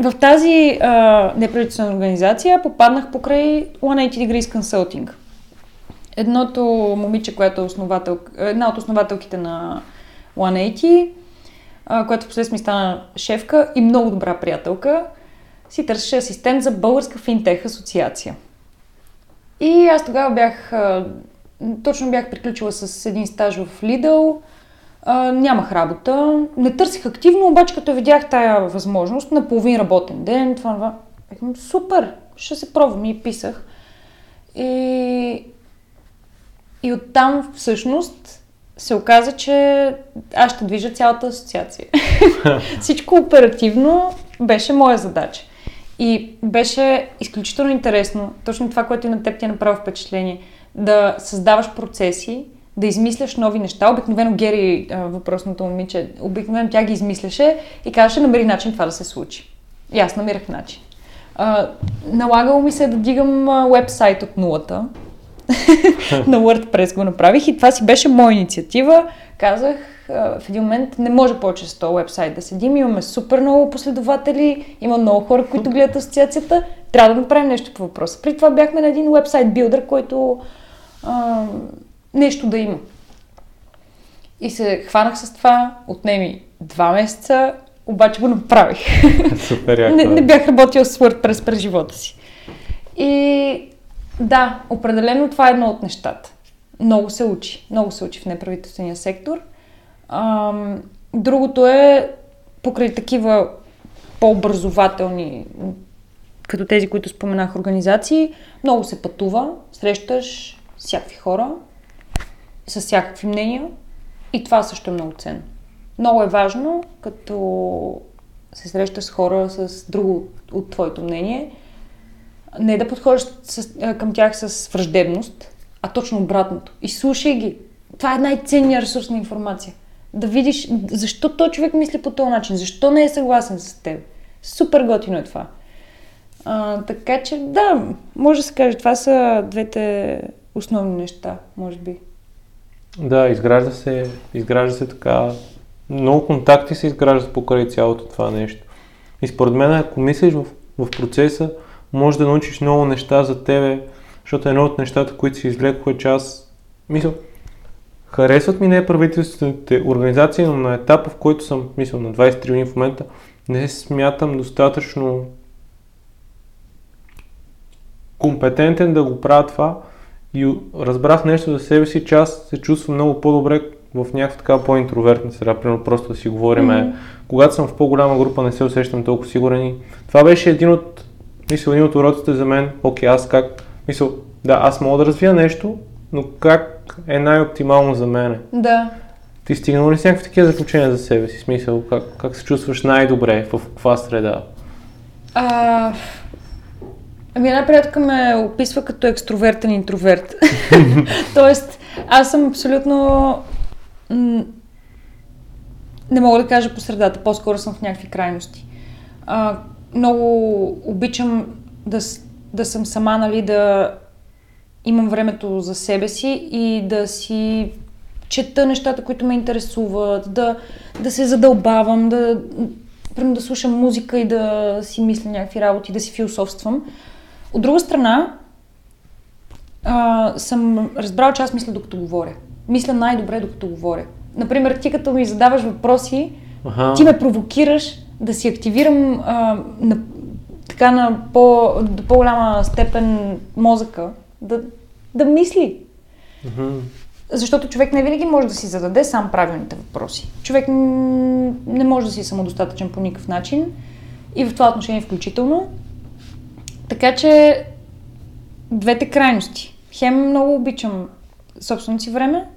в тази а, неправителствена организация попаднах покрай 180 Degrees Consulting. Едното момиче, което е основател, една от основателките на 180, а, която впоследствие ми стана шефка и много добра приятелка, си търсеше асистент за Българска финтех асоциация. И аз тогава бях, а, точно бях приключила с един стаж в Lidl, а, нямах работа, не търсих активно, обаче като видях тая възможност на половин работен ден, това, това, викам, супер, ще се пробвам и писах. И, и оттам всъщност се оказа, че аз ще движа цялата асоциация. Всичко оперативно беше моя задача. И беше изключително интересно, точно това, което и на теб ти е направо впечатление, да създаваш процеси, да измисляш нови неща. Обикновено Гери, въпросното момиче, обикновено тя ги измисляше и казваше, намери начин това да се случи. И аз намирах начин. А, налагало ми се да дигам вебсайт от нулата. на WordPress го направих и това си беше моя инициатива. Казах, в един момент не може повече с този вебсайт да седим. Имаме супер много последователи, има много хора, които гледат асоциацията. Трябва да направим нещо по въпроса. При това бяхме на един вебсайт билдър, който а, нещо да има. И се хванах с това, отнеми два месеца, обаче го направих. Супер яко. не, не бях работила с WordPress през живота си. И да, определено това е едно от нещата. Много се учи. Много се учи в неправителствения сектор. Ам, другото е покрай такива по-образователни, като тези, които споменах, организации, много се пътува, срещаш всякакви хора, с всякакви мнения и това също е много ценно. Много е важно, като се срещаш с хора с друго от твоето мнение, не да подходиш с, към тях с враждебност, а точно обратното. И слушай ги. Това е най-ценният ресурс на информация. Да видиш защо той човек мисли по този начин, защо не е съгласен с теб. Супер готино е това. А, така че, да, може да се каже, това са двете основни неща, може би. Да, изгражда се, изгражда се така. Много контакти се изграждат покрай цялото това нещо. И според мен, ако мислиш в, в процеса, може да научиш много неща за тебе, защото едно от нещата, които си извлекох е, че аз мисля, харесват ми неправителствените организации, но на етапа, в който съм, мисля, на 23 години в момента, не смятам достатъчно компетентен да го правя това и разбрах нещо за себе си, че аз се чувствам много по-добре в някаква така по-интровертна среда, примерно просто да си говорим. Мгм. Когато съм в по-голяма група, не се усещам толкова сигурен и това беше един от, мисля, един от уроците за мен, окей, аз как, мисля, да, аз мога да развия нещо, но как е най-оптимално за мене? Да. Ти стигнал ли си някакви такива заключения за себе си? Смисъл, как, как се чувстваш най-добре, в каква среда? А, ами една приятелка ме описва като екстровертен интроверт. Тоест, аз съм абсолютно... не мога да кажа по средата, по-скоро съм в някакви крайности. А, много обичам да, да съм сама, нали, да, имам времето за себе си и да си чета нещата, които ме интересуват, да, да се задълбавам, да, да слушам музика и да си мисля някакви работи, да си философствам. От друга страна, а, съм разбрала, че аз мисля докато говоря. Мисля най-добре докато говоря. Например, ти като ми задаваш въпроси, ага. ти ме провокираш да си активирам а, на, така на по, до по-голяма степен мозъка, да, да мисли. Mm-hmm. Защото човек не винаги може да си зададе сам правилните въпроси. Човек не може да си е самодостатъчен по никакъв начин и в това отношение включително. Така че двете крайности. Хем много обичам собственото си време,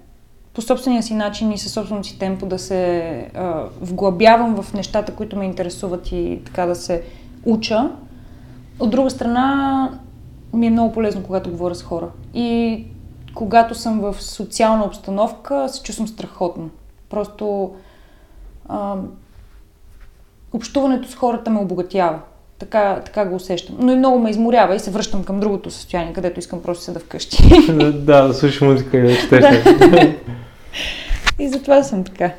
по собствения си начин и със собственото си темпо да се а, вглъбявам в нещата, които ме интересуват и така да се уча. От друга страна, ми е много полезно, когато говоря с хора. И когато съм в социална обстановка, се чувствам страхотно. Просто а, общуването с хората ме обогатява. Така, така го усещам. Но и много ме изморява и се връщам към другото състояние, където искам просто да вкъщи. да, да слушаш музика и да четеш. и затова съм така.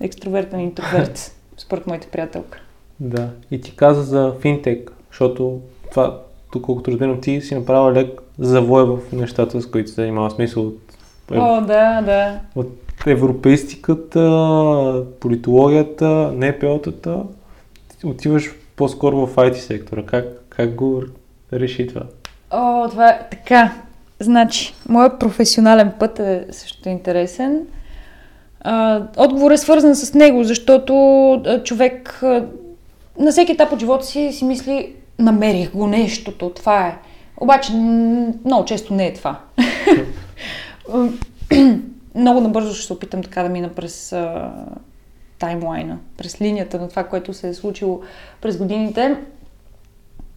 Екстровертен интроверт, според моите приятелка. Да. И ти каза за финтек, защото това, тук колкото разбирам, ти си направила лек завой в нещата, с които се занимава смисъл от... О, да, да. От европейстиката, политологията, НПО-тата, отиваш по-скоро в IT сектора. Как, как го реши това? О, това е така. Значи, моят професионален път е също интересен. А, отговор е свързан с него, защото а, човек а, на всеки етап от живота си си мисли, намерих го нещото, това е. Обаче много често не е това. много набързо ще се опитам така да мина през таймлайна, през линията на това, което се е случило през годините.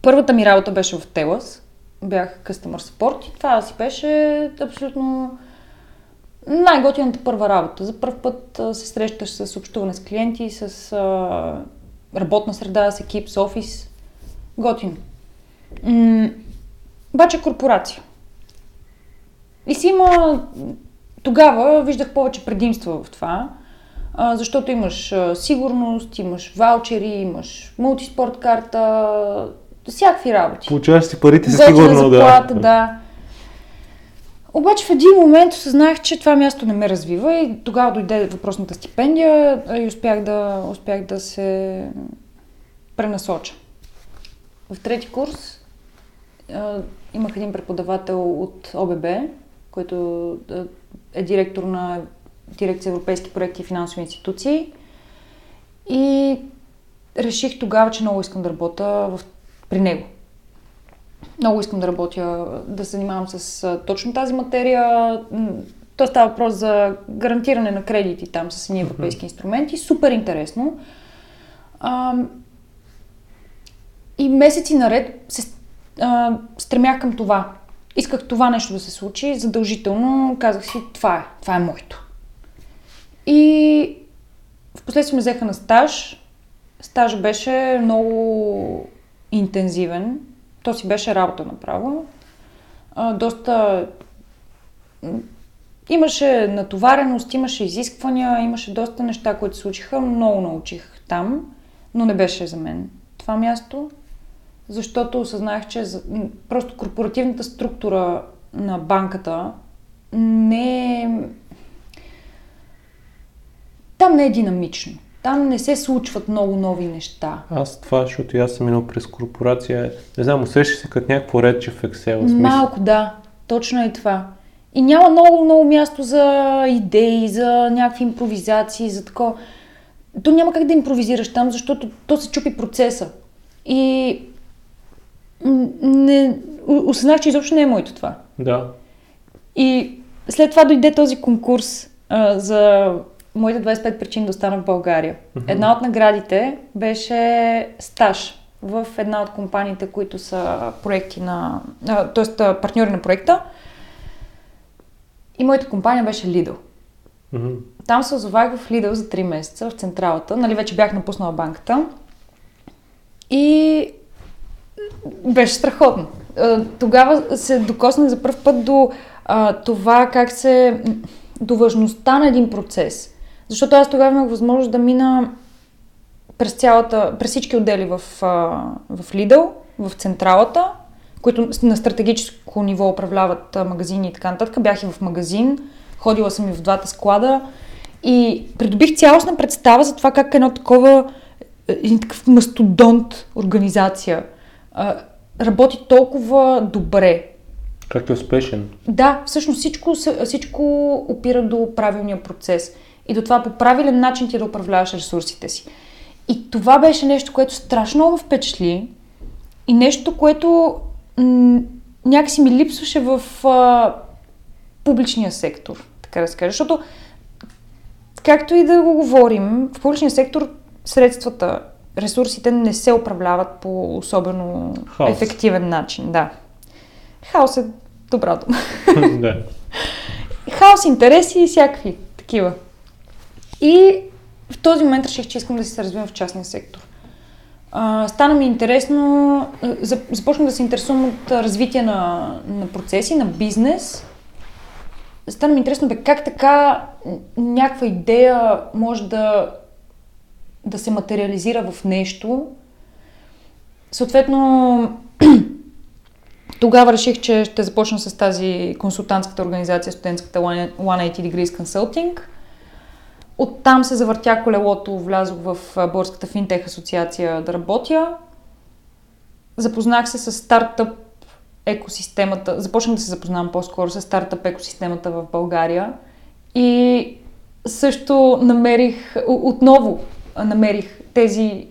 Първата ми работа беше в Телас. Бях customer support и това си беше абсолютно най-готината първа работа. За първ път се срещаш с общуване с клиенти, с а, работна среда, с екип, с офис. Готин. М- обаче корпорация. И си има... Тогава виждах повече предимства в това, а, защото имаш а, сигурност, имаш ваучери, имаш мултиспорт карта, всякакви работи. Получаваш си парите си сигурно, заплата, да. да. Обаче в един момент осъзнах, че това място не ме развива и тогава дойде въпросната стипендия и успях да, успях да се пренасоча. В трети курс а, имах един преподавател от ОББ, който е директор на дирекция Европейски проекти и финансови институции. И реших тогава, че много искам да работя в, при него. Много искам да работя, да се занимавам с точно тази материя. То става въпрос за гарантиране на кредити там с едни европейски инструменти. Супер интересно. А, и месеци наред се а, стремях към това. Исках това нещо да се случи, задължително казах си, това е, това е моето. И в последствие ме взеха на стаж. Стаж беше много интензивен. То си беше работа направо. А, доста... Имаше натовареност, имаше изисквания, имаше доста неща, които се случиха. Много научих там, но не беше за мен това място защото осъзнах, че просто корпоративната структура на банката не е... Там не е динамично. Там не се случват много нови неща. Аз това, защото аз съм минал през корпорация, не знам, усеща се като някакво редче в Excel. Смисъл. Малко, да. Точно е това. И няма много, много място за идеи, за някакви импровизации, за такова. То няма как да импровизираш там, защото то се чупи процеса. И не, осъзнах, че изобщо не е моето това. Да. И след това дойде този конкурс а, за моите 25 причини да остана в България. Mm-hmm. Една от наградите беше стаж в една от компаниите, които са проекти на... т.е. партньори на проекта. И моята компания беше Lidl. Mm-hmm. Там се озовах в Lidl за 3 месеца в централата. Нали, вече бях напуснала банката. И беше страхотно. тогава се докоснах за първ път до а, това как се... до важността на един процес. Защото аз тогава имах възможност да мина през цялата, през всички отдели в, в Lidl, в централата, които на стратегическо ниво управляват магазини и така нататък. Бях и в магазин, ходила съм и в двата склада и придобих цялостна представа за това как едно такова, един такъв мастодонт организация работи толкова добре. Как е успешен. Да, всъщност всичко, всичко опира до правилния процес и до това по правилен начин ти да управляваш ресурсите си. И това беше нещо, което страшно много впечатли и нещо, което м- някакси ми липсваше в а, публичния сектор, така да се каже. Защото, както и да го говорим, в публичния сектор средствата, ресурсите не се управляват по особено Хаос. ефективен начин. Да. Хаос е добра дума. да. Хаос, интереси и всякакви такива. И в този момент реших, че искам да се развивам в частния сектор. А, стана ми интересно, започнах да се интересувам от развитие на, на процеси, на бизнес. Стана ми интересно бе, как така някаква идея може да, да се материализира в нещо. Съответно, тогава реших, че ще започна с тази консултантската организация, студентската 180 Degrees Consulting – Оттам се завъртя колелото, влязох в Българската финтех асоциация да работя. Запознах се с стартъп екосистемата, започнах да се запознавам по-скоро с стартъп екосистемата в България и също намерих, отново намерих тези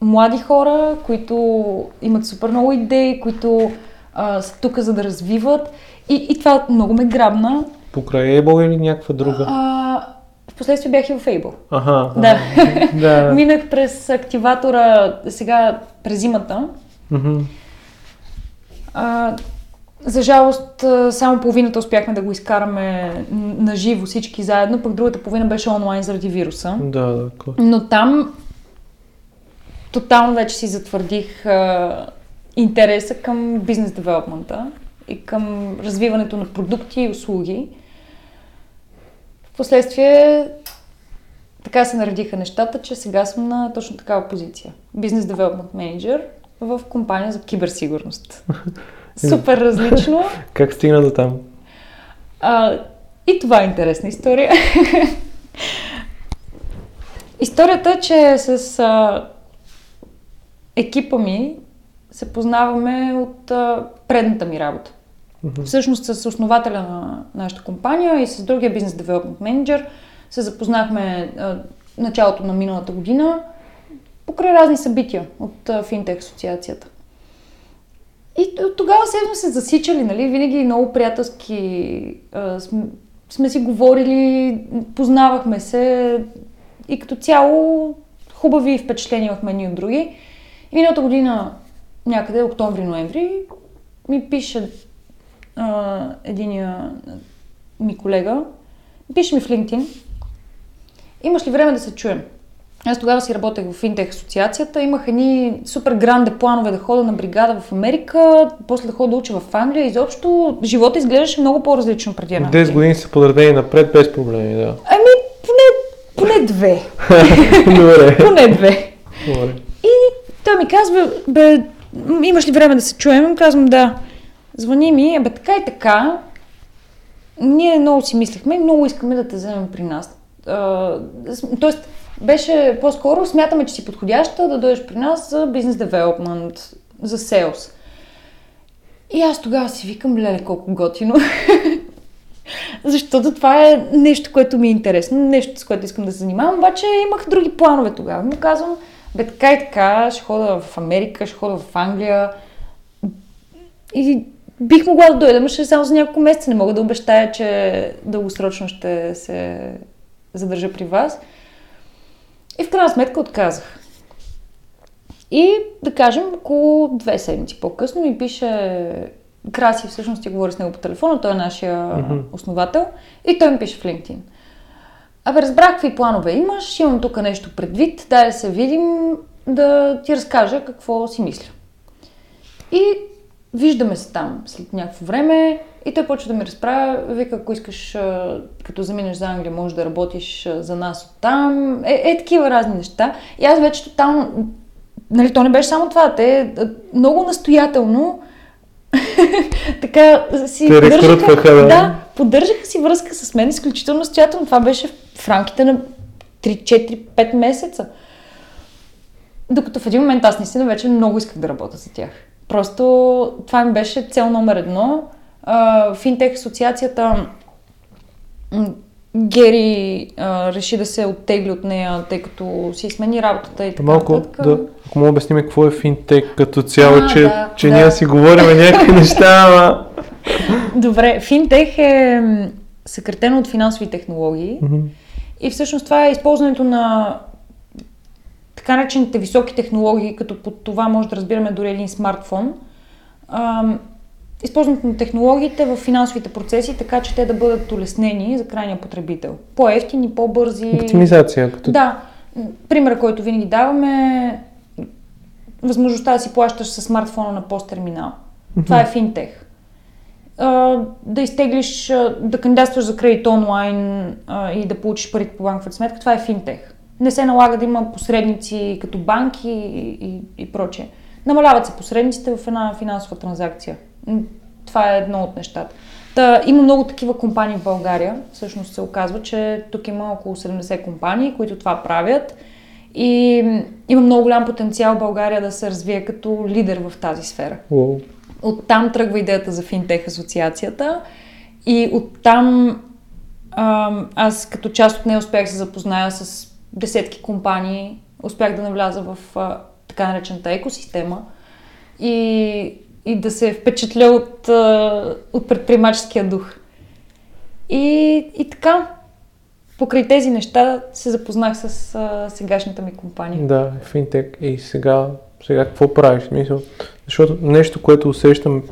млади хора, които имат супер много идеи, които а, са тук за да развиват и, и това много ме грабна. Покрай Ебол или някаква друга? А, Впоследствие бях и в Fable. Ага. Да. да. Минах през активатора сега през зимата. Mm-hmm. А, за жалост, само половината успяхме да го изкараме на живо всички заедно, пък другата половина беше онлайн заради вируса. Да, да. Но там тотално вече си затвърдих а, интереса към бизнес девелопмента и към развиването на продукти и услуги. Впоследствие така се наредиха нещата, че сега съм на точно такава позиция. Бизнес Development Manager в компания за киберсигурност. Супер различно. как стигна до там? А, и това е интересна история. Историята е, че с а, екипа ми се познаваме от а, предната ми работа. Mm-hmm. Всъщност с основателя на нашата компания и с другия бизнес девелопмент менеджер се запознахме а, началото на миналата година покрай разни събития от а, Финтех асоциацията. И от тогава се сме се засичали, нали? Винаги много приятелски а, сме, сме си говорили, познавахме се и като цяло хубави впечатления имахме ни от други. И миналата година, някъде октомври-ноември, ми пише а, единия ми колега, пише ми в LinkedIn, имаш ли време да се чуем? Аз тогава си работех в Финтех асоциацията, имах едни супер гранде планове да хода на бригада в Америка, после да хода да уча в Англия. Изобщо живота изглеждаше много по-различно преди една 10 години са подредени напред без проблеми, да. Ами, поне, поне две. Добре. поне две. Добре. И той ми казва, бе, имаш ли време да се чуем? Казвам да. Звъни ми, абе така и така, ние много си мислихме и много искаме да те вземем при нас. А, тоест, беше по-скоро, смятаме, че си подходяща да дойдеш при нас за бизнес девелопмент, за селс. И аз тогава си викам, леле, колко готино. Защото това е нещо, което ми е интересно, нещо, с което искам да се занимавам, обаче имах други планове тогава. Му казвам, бе така и така, ще хода в Америка, ще хода в Англия. И Бих могла да дойда, но ще само за няколко месеца. Не мога да обещая, че дългосрочно ще се задържа при вас. И в крайна сметка отказах. И да кажем, около две седмици по-късно ми пише Краси, всъщност ти говори с него по телефона, той е нашия mm-hmm. основател, и той ми пише в LinkedIn. Абе, разбрах какви планове имаш, имам тук нещо предвид, дай да се видим, да ти разкажа какво си мисля. И виждаме се там след някакво време и той почва да ми разправя, вика, ако искаш, като заминеш за Англия, можеш да работиш за нас от там. Е, е такива разни неща. И аз вече тотално, нали, то не беше само това, те много настоятелно така си Те поддържаха, да. да, поддържаха си връзка с мен изключително настоятелно. Това беше в рамките на 3-4-5 месеца. Докато в един момент аз наистина вече много исках да работя за тях. Просто това ми беше цел номер едно. Финтех асоциацията Гери а, реши да се оттегли от нея, тъй като си смени работата и така Малко, нататък. да, ако мога обясним какво е финтек като цяло, А, че, да, че да. ние си говорим някакви неща, ама... Добре, финтех е съкратено от финансови технологии Мгм. и всъщност това е използването на така наречените високи технологии, като под това може да разбираме дори един смартфон. Ам, използването на технологиите в финансовите процеси, така че те да бъдат улеснени за крайния потребител. По-ефтини, по-бързи. Оптимизация. Като... Да. Пример, който винаги даваме е възможността да си плащаш с смартфона на посттерминал. Това е финтех. А, да изтеглиш, да кандидатстваш за кредит онлайн а, и да получиш парите по банкова сметка, това е финтех. Не се налага да има посредници като банки и, и, и прочее. Намаляват се посредниците в една финансова транзакция. Това е едно от нещата. Та, има много такива компании в България. Всъщност се оказва, че тук има около 70 компании, които това правят. И има много голям потенциал България да се развие като лидер в тази сфера. Уау. Оттам тръгва идеята за Финтех асоциацията и оттам ам, аз като част от нея успях се запозная с десетки компании, успях да навляза в а, така наречената екосистема и, и да се впечатля от, а, от предприемаческия дух. И, и така, покрай тези неща се запознах с а, сегашната ми компания. Да, финтек. И сега, сега какво правиш? Мисъл, защото нещо, което усещам,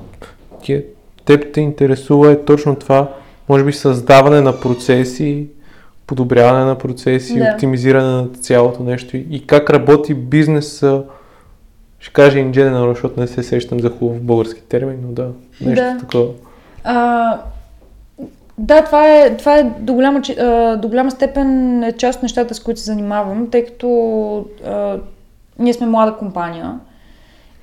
ти, теб те интересува е точно това, може би създаване на процеси, подобряване на процеси, Да. оптимизиране на цялото нещо и, как работи бизнеса, ще кажа general, защото не се сещам за хубав български термин, но да, нещо Да. такова. А, да, това е, това е до, голяма, до голяма степен е част от нещата, с които се занимавам, тъй като а, ние сме млада компания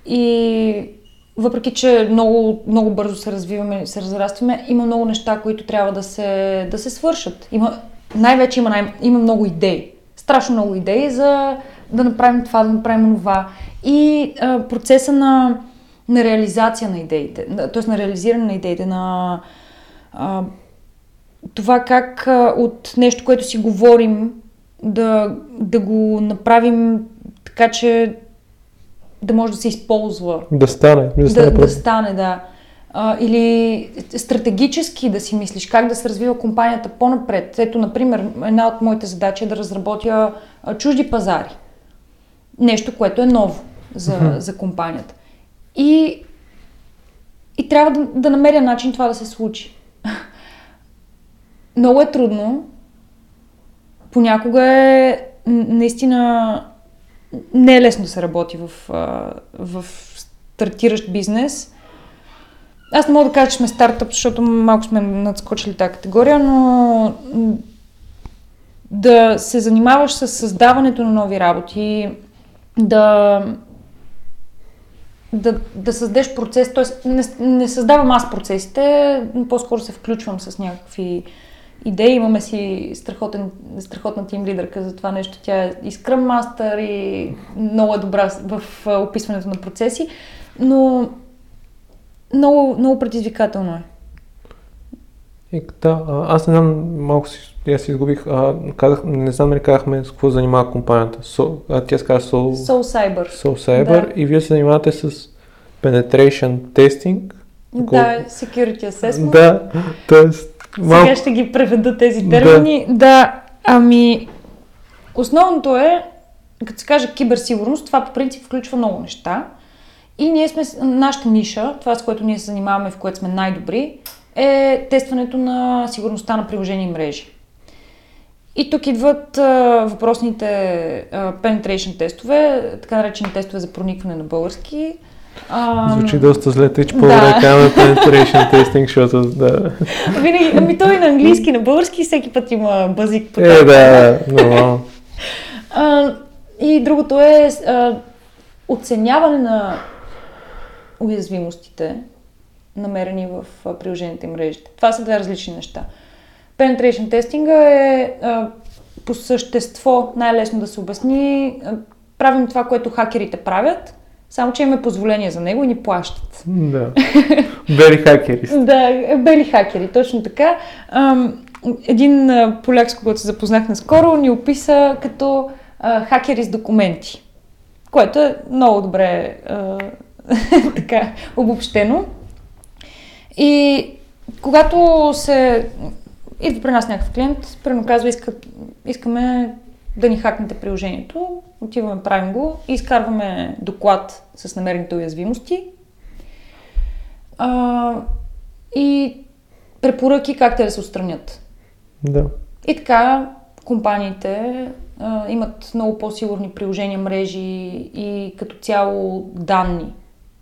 и въпреки, че много, много бързо се развиваме, се разрастваме, има много неща, които трябва да се, да се свършат. Има, най-вече има, най- има много идеи. Страшно много идеи за да направим това, да направим това. И а, процеса на, на реализация на идеите, т.е. на реализиране на идеите, на а, това как а, от нещо, което си говорим, да, да го направим така, че да може да се използва Да стане, да стане да, да стане, да. А, или стратегически да си мислиш как да се развива компанията по-напред. Ето, например, една от моите задачи е да разработя чужди пазари. Нещо, което е ново за, за компанията. И, и трябва да, да намеря начин това да се случи. Много е трудно. Понякога е наистина не е лесно да се работи в, в стартиращ бизнес. Аз не мога да кажа, че сме стартъп, защото малко сме надскочили тази категория, но да се занимаваш с създаването на нови работи, да, да, да създадеш процес, т.е. Не, не създавам аз процесите, по-скоро се включвам с някакви идеи. Имаме си страхотен, страхотна тим лидерка за това нещо. Тя е и Scrum Master и много е добра в описването на процеси, но много, много предизвикателно е. И, да, аз не знам, малко си, аз си изгубих, а, казах, не знам ли казахме с какво занимава компанията. So, а, тя се казва Soul, Soul Cyber. Soul Cyber Да. и вие се занимавате с penetration testing. Да, security assessment. Да, т.е. малко... Сега ще ги преведа тези термини. Да. да, ами основното е, като се каже киберсигурност, това по принцип включва много неща. И ние сме, нашата ниша, това с което ние се занимаваме, в което сме най-добри, е тестването на сигурността на приложения и мрежи. И тук идват а, въпросните а, penetration тестове, така наречени тестове за проникване на български. А, Звучи доста зле, тъй че по-добре да penetration testing, защото да. Винаги, ами той и на английски, на български всеки път има базик по Е, да, да, нормално. И другото е а, оценяване на уязвимостите, намерени в приложените и мрежите. Това са две различни неща. Penetration тестинга е а, по същество най-лесно да се обясни. Правим това, което хакерите правят, само че имаме позволение за него и ни плащат. Да. Бери хакери. Да, бели хакери, точно така. Ам, един поляк, с когото се запознах наскоро, ни описа като а, хакери с документи, което е много добре а, така обобщено. И когато се идва при нас някакъв клиент, примерно казва, иска, искаме да ни хакнете приложението, отиваме, правим го и изкарваме доклад с намерените уязвимости, а, и препоръки как те да се отстранят. Да. И така компаниите а, имат много по-сигурни приложения, мрежи и като цяло данни.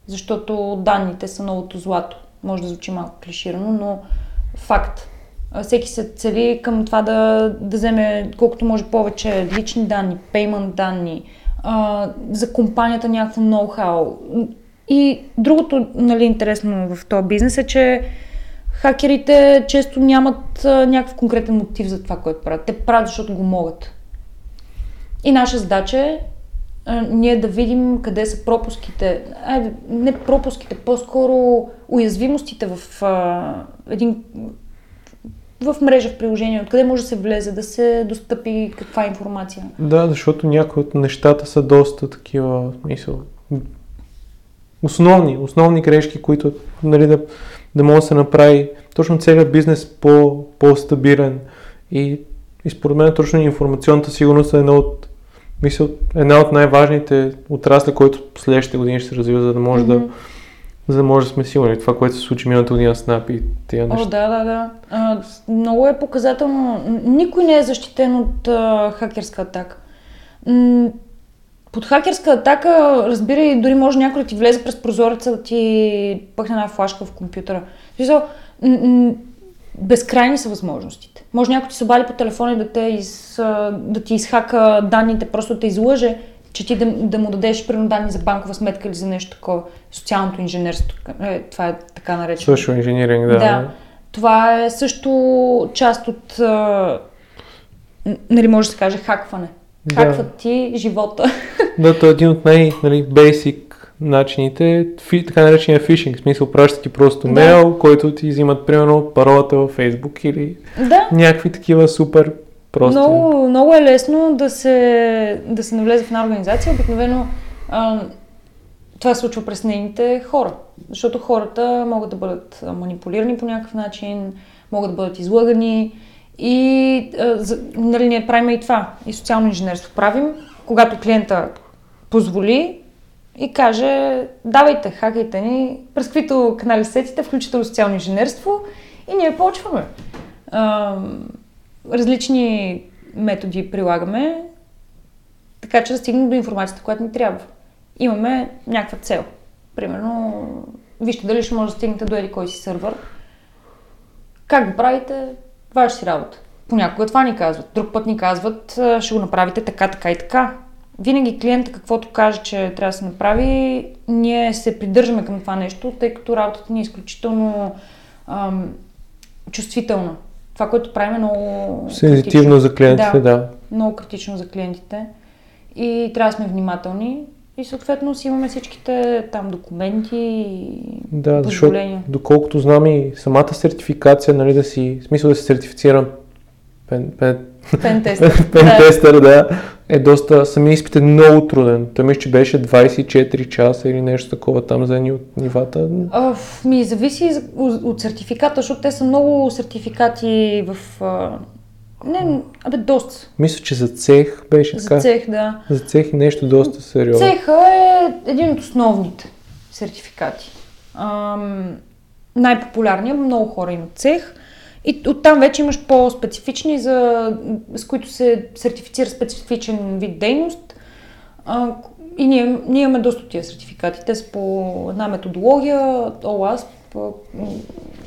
Защото данните са новото злато. Може да звучи малко клиширано, но факт. Всеки се цели към това да, да вземе колкото може повече лични данни, payment данни, а, за компанията някакво ноу-хау. И другото нали, интересно в този бизнес е, че хакерите често нямат а, някакъв конкретен мотив за това, което правят. Те правят, защото го могат. И наша задача е ние да видим къде са пропуските, айде, не пропуските, по-скоро уязвимостите в а, един в мрежа, в приложение, откъде може да се влезе, да се достъпи каква информация. Да, защото някои от нещата са доста такива, мисъл, основни, основни грешки, които нали, да, да може да се направи точно целият бизнес по, по-стабилен. И, и според мен точно информационната сигурност е една от, мисъл, една от най-важните отрасли, които в следващите години ще се развива, за да може mm-hmm. да за да може да сме сигурни. Това, което се случи миналата година с NAP и тези неща. О, да, да, да. А, много е показателно. Никой не е защитен от а, хакерска атака. М- под хакерска атака, разбирай, дори може някой да ти влезе през прозореца да ти пъхне една флашка в компютъра. М- безкрайни са възможностите. Може някой ти се обади по телефона и да, те из, да ти изхака данните, просто да те излъже, че ти да, да му дадеш примерно данни за банкова сметка или за нещо такова. Социалното инженерство, е, това е така наречено. Social engineering, да. Да. Това е също част от, а, нали може да се каже, хакване. Да. Хакват ти живота. Да, то е един от най-бейсик начините, фи, така наречения фишинг, в смисъл пращат ти просто Да. мейл, който ти взимат примерно паролата във Facebook или да. някакви такива супер прости. Много, много е лесно да се, да се навлезе в една организация. Обикновено а, това се случва през нейните хора. Защото хората могат да бъдат манипулирани по някакъв начин, могат да бъдат излъгани. И а, за, нали, ние правим и това. И социално инженерство правим. Когато клиента позволи и каже, давайте, хакайте ни, през каквито канали сетите, включително социално инженерство и ние почваме. А, различни методи прилагаме, така че да стигнем до информацията, която ни трябва. Имаме някаква цел. Примерно, вижте дали ще може да стигнете до еди кой си сървър. Как го правите? Ваша си работа. Понякога това ни казват. Друг път ни казват, «А, ще го направите така, така и така. Винаги клиента каквото каже, че трябва да се направи, ние се придържаме към това нещо, тъй като работата ни е изключително ам, чувствителна. Това, което правим е много Сензитивно за клиентите, да. да. Много критично за клиентите. И трябва да сме внимателни. И съответно си имаме всичките там документи и Да, защото доколкото знам и самата сертификация, нали, да си, в смисъл да си сертифициран пен, пен, Пентестър. пентестър, да, е доста, самия изпит е много труден. Той мисля, че беше 24 часа или нещо такова там за едни от нивата. Оф, ми зависи за- от сертификата, защото те са много сертификати в... а, Не, абе, доста. Мисля, че за цех беше За така. цех, да. За цех е нещо доста сериозно. Цеха е един от основните сертификати. Ам, най-популярният, много хора имат цех. И оттам вече имаш по-специфични, за, с които се сертифицира специфичен вид дейност. А, и ние, ние имаме доста от тия сертификати. Те са по една методология, OASP.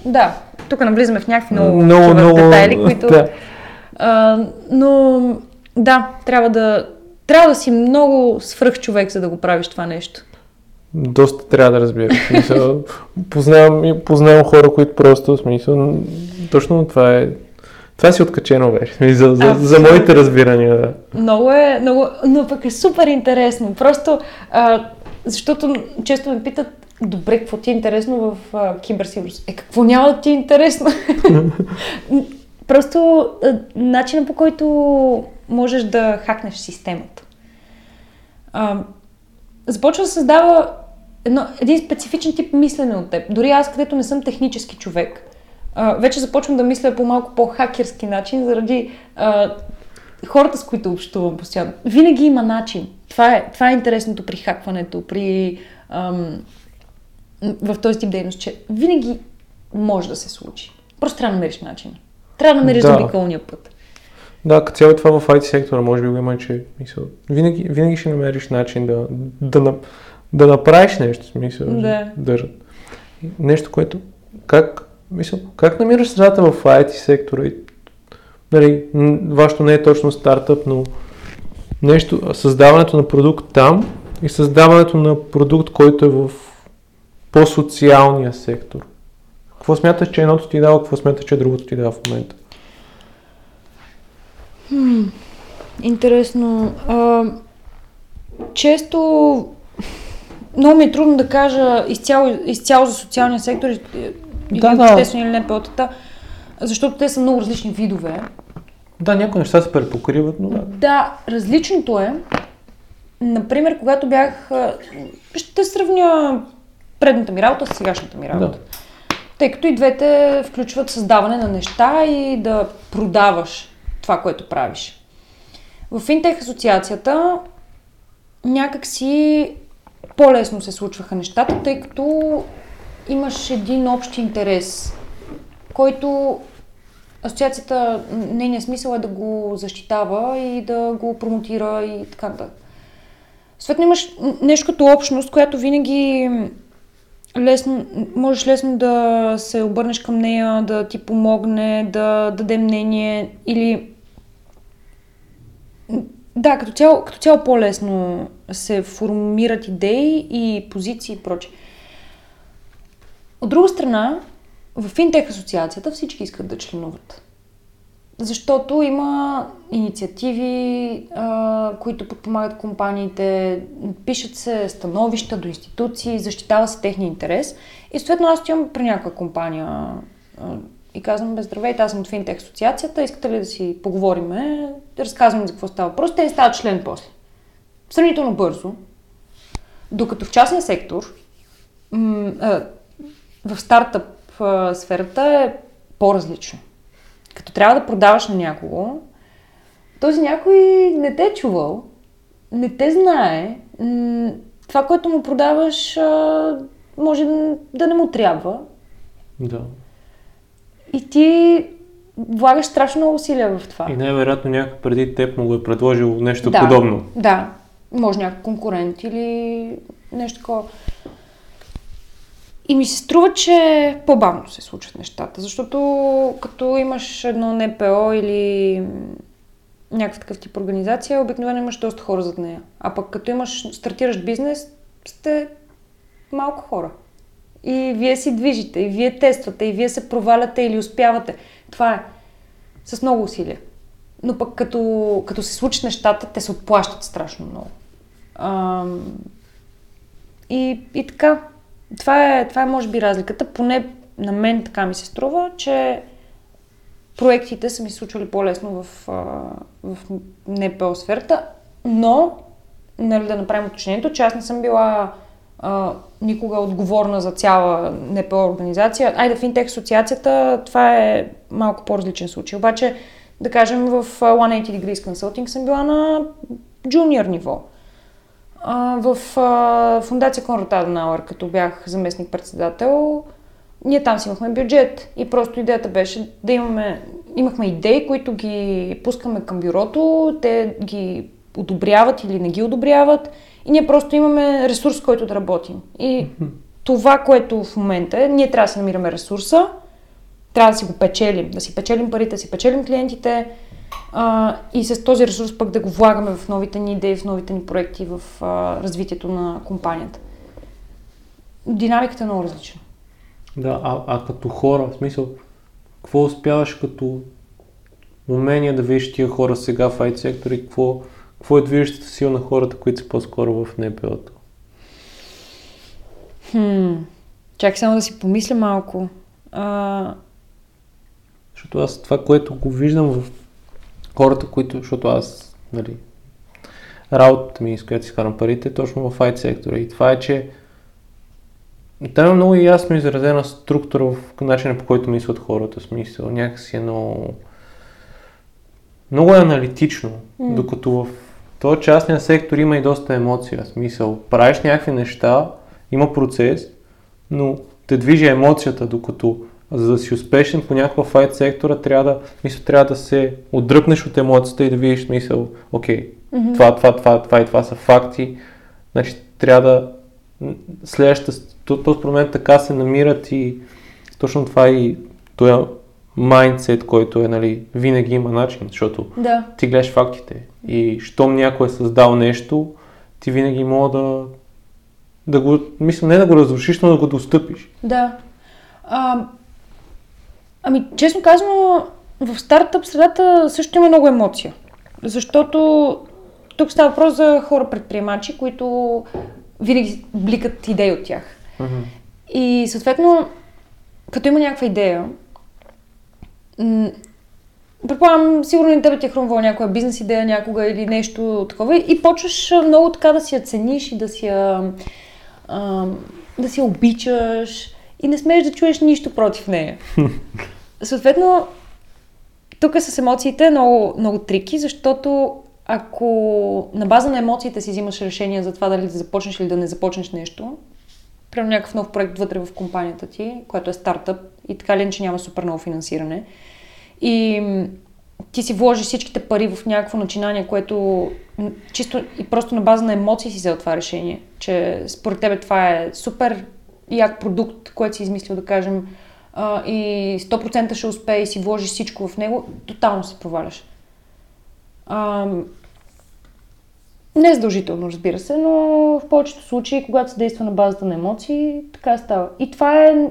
Да, тук навлизаме в някакви много, много, много детайли, които... Да. А, но да, трябва да, трябва да си много свръх човек, за да го правиш това нещо. Доста трябва да разбираш. познавам, познавам хора, които просто смисъл, точно това е това си откачено вече, за, за, за моите разбирания. Да. Много е, много, но пък е супер интересно. Просто, а, защото често ме питат, добре, какво ти е интересно в а, киберсигурност? Е, какво няма да ти е интересно? Просто а, начинът по който можеш да хакнеш системата. А, започва да създава едно, един специфичен тип мислене от теб. Дори аз, където не съм технически човек, а, вече започвам да мисля по малко по-хакерски начин, заради а, хората, с които общувам постоянно. Винаги има начин. Това е, това е интересното при хакването, при ам, в този тип дейност, че винаги може да се случи. Просто трябва да намериш начин. Трябва да намериш да. заобиколния път. Да, като цяло това в IT сектора може би го има, че мисъл, винаги, винаги ще намериш начин да, да, да, направиш нещо, смисъл, да. да. Нещо, което как Мисля, как намираш средата в IT сектора? И, нали, вашето не е точно стартъп, но нещо, създаването на продукт там и създаването на продукт, който е в по-социалния сектор. Какво смяташ, че едното ти дава, какво смяташ, че другото ти дава в момента? Хм, интересно. А, често много ми е трудно да кажа изцяло, изцяло за социалния сектор да, да. обществени или НПО-тата, защото те са много различни видове. Да, някои неща се препокриват, но да. Да, различното е, например, когато бях, ще сравня предната ми работа с сегашната ми работа. Да. Тъй като и двете включват създаване на неща и да продаваш това, което правиш. В Финтех асоциацията някак си по-лесно се случваха нещата, тъй като имаш един общ интерес, който асоциацията, нейният смисъл е да го защитава и да го промотира и така да. Съответно имаш нещо като общност, която винаги лесно, можеш лесно да се обърнеш към нея, да ти помогне, да даде мнение или да, като цяло, като цяло по-лесно се формират идеи и позиции и прочее. От друга страна, в Финтех асоциацията всички искат да членуват. Защото има инициативи, а, които подпомагат компаниите, пишат се становища до институции, защитава се техния интерес. И съответно аз отивам при някаква компания и казвам, бе, здравейте, аз съм от Финтех асоциацията, искате ли да си поговориме, разказвам за какво става. Просто те стават член после. Сравнително бързо. Докато в частния сектор м- а, в стартъп сферата е по-различно. Като трябва да продаваш на някого, този някой не те е чувал, не те знае, това, което му продаваш, може да не му трябва. Да. И ти влагаш страшно много усилия в това. И най-вероятно някой преди теб му го е предложил нещо да, подобно. Да, може някой конкурент или нещо такова. И ми се струва, че по-бавно се случват нещата, защото като имаш едно НПО или някакъв такъв тип организация, обикновено имаш доста хора зад нея. А пък като имаш, стартираш бизнес, сте малко хора. И вие си движите, и вие тествате, и вие се проваляте или успявате. Това е с много усилия. Но пък като, като се случат нещата, те се отплащат страшно много. Ам... И, и така, това е, това е може би разликата. Поне на мен така ми се струва, че проектите са ми случвали по-лесно в, в НПО сферата, но нали, да направим уточнението, че аз не съм била а, никога отговорна за цяла НПО организация. Айде, Финтех асоциацията, това е малко по-различен случай. Обаче, да кажем, в 180 Degrees Consulting съм била на джуниор ниво в фундация Конрад Аденауер, като бях заместник-председател, ние там си имахме бюджет и просто идеята беше да имаме, имахме идеи, които ги пускаме към бюрото, те ги одобряват или не ги одобряват. И ние просто имаме ресурс, който да работим. И това, което в момента е, ние трябва да си намираме ресурса, трябва да си го печелим, да си печелим парите, да си печелим клиентите а, и с този ресурс пък да го влагаме в новите ни идеи, в новите ни проекти, в а, развитието на компанията. Динамиката е много различна. Да, а, а като хора, в смисъл, какво успяваш като умение да видиш тия хора сега в IT сектор и какво, какво е движещата сила на хората, които са по-скоро в НПО-то? Хм, чакай само да си помисля малко. А... Защото аз това, което го виждам в хората, които, защото аз, нали, работата ми, с която си харам парите, е точно в IT сектора. И това е, че там е много ясно изразена структура в начина по който мислят хората, смисъл. Някакси е много, много е аналитично, mm. докато в този частния сектор има и доста емоция, смисъл. Правиш някакви неща, има процес, но те движи емоцията, докато за да си успешен по някаква файт сектора, трябва да, мисля, трябва да се отдръпнеш от емоцията и да видиш мисъл, окей, mm-hmm. това, това, това, това и това са факти, значи трябва да следващата, този момент така се намират и точно това и този майндсет, който е, нали, винаги има начин, защото да. ти гледаш фактите и щом някой е създал нещо, ти винаги мога да, да го, мисля, не да го разрушиш, но да го достъпиш. Да. А, ами, честно казано, в стартъп средата също има много емоция. Защото тук става въпрос за хора предприемачи, които винаги бликат идеи от тях. Mm-hmm. И съответно, като има някаква идея, м- предполагам, сигурно и тебе ти е хрумвала някоя бизнес идея някога или нещо такова и почваш много така да си я цениш и да си я, а, да си я обичаш и не смееш да чуеш нищо против нея. Съответно, тук с емоциите е много, много трики, защото ако на база на емоциите си взимаш решение за това дали да започнеш или да не започнеш нещо, примерно някакъв нов проект вътре в компанията ти, което е стартъп и така ли, че няма супер много финансиране, и ти си вложиш всичките пари в някакво начинание, което чисто и просто на база на емоции си взел това решение, че според тебе това е супер як продукт, който си измислил, да кажем, и 100% ще успее и си вложиш всичко в него, тотално се проваляш. Не е задължително, разбира се, но в повечето случаи, когато се действа на базата на емоции, така става. И това е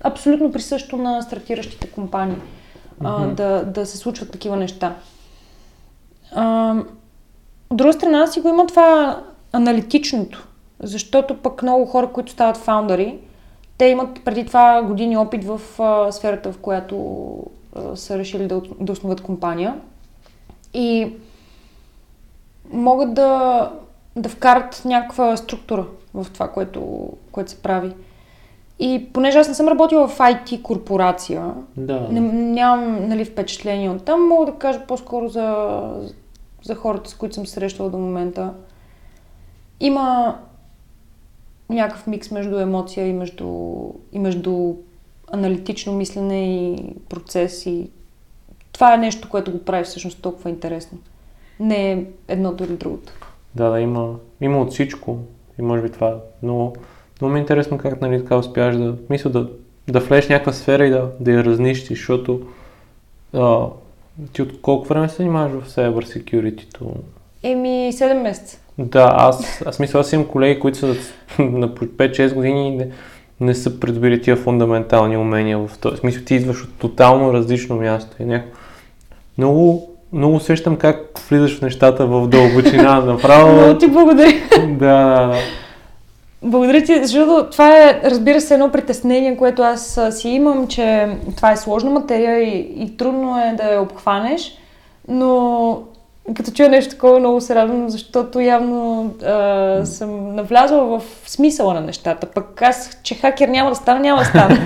абсолютно присъщо на стартиращите компании, mm-hmm. а, да, да се случват такива неща. А, от друга страна си го има това аналитичното, защото пък много хора, които стават фаундъри, те имат преди това години опит в а, сферата, в която а, са решили да, да основат компания. И могат да, да вкарат някаква структура в това, което, което се прави. И понеже аз не съм работила в IT корпорация, да. не, нямам нали, впечатление от там, мога да кажа по-скоро за, за хората, с които съм срещала до момента. Има някакъв микс между емоция и между, и между аналитично мислене и процес и това е нещо, което го прави всъщност толкова интересно не е едното или другото. Да, да, има, има от всичко и може би това, но много ми е интересно как нали, така успяваш да, мисля, да, да влезеш някаква сфера и да, да я разнищиш, защото а, ти от колко време се занимаваш в Cyber Security? Еми, 7 месеца. Да, аз, аз мисля, аз имам колеги, които са на 5-6 години и не, не са придобили тия фундаментални умения в този смисъл. Ти идваш от тотално различно място и някакво много много усещам как влизаш в нещата в дълбочина направо. Много ти благодаря. да, да, да. Благодаря ти, защото това е, разбира се, едно притеснение, което аз си имам, че това е сложна материя и, и трудно е да я обхванеш, но като чуя нещо такова, много се радвам, защото явно а, съм навлязла в смисъла на нещата. Пък аз, че хакер няма да стана, няма да стана.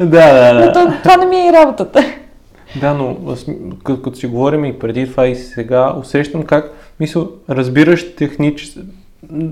да, да, да. Но това, това не ми е и работата. Да, но като, като си говорим и преди това и сега, усещам как, мисля, разбираш технически,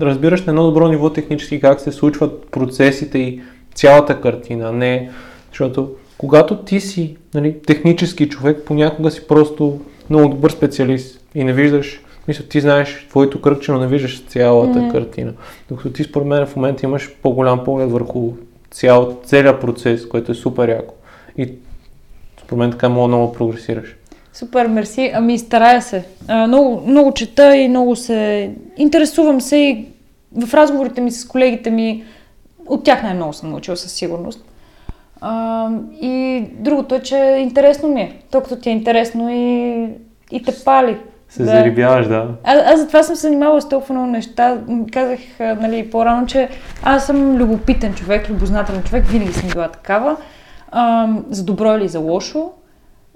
разбираш на едно добро ниво технически как се случват процесите и цялата картина, не, защото когато ти си нали, технически човек, понякога си просто много добър специалист и не виждаш Мисля, ти знаеш твоето кръгче, но не виждаш цялата Мгм. картина. Докато ти според мен в момента имаш по-голям поглед върху цял, целият процес, което е супер яко. И според мен така много, много прогресираш. Супер, мерси. Ами, старая се. А, много, много чета и много се... Интересувам се и в разговорите ми с колегите ми, от тях най-много съм научила със сигурност. А, и другото е, че интересно ми е. Толкова ти е интересно и, и те пали. Се зарибяваш, да. А, аз затова съм се занимавала с толкова много неща. Казах нали, по-рано, че аз съм любопитен човек, любознателен човек, винаги съм била такава. А, за добро или за лошо.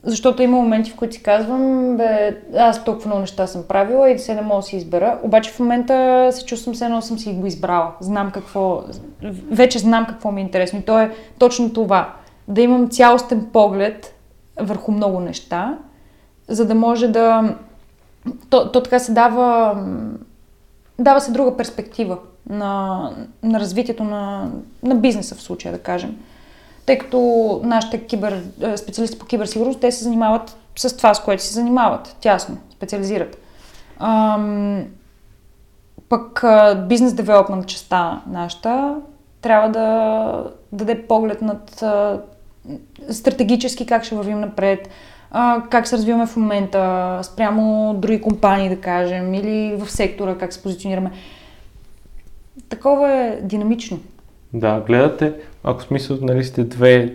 Защото има моменти, в които си казвам, бе, аз толкова много неща съм правила и се не мога да си избера. Обаче в момента се чувствам все едно съм си го избрала. Знам какво, вече знам какво ми е интересно. И то е точно това. Да имам цялостен поглед върху много неща, за да може да... То, то така се дава... Дава се друга перспектива на, на развитието на, на бизнеса в случая, да кажем тъй като нашите кибер, е, специалисти по киберсигурност, те се занимават с това, с което се занимават, тясно, специализират. Ам, пък а, бизнес девелопмент частта нашата трябва да даде поглед над а, стратегически как ще вървим напред, а, как се развиваме в момента, спрямо други компании, да кажем, или в сектора, как се позиционираме. Такова е динамично. Да, гледате, ако смисъл, нали сте две,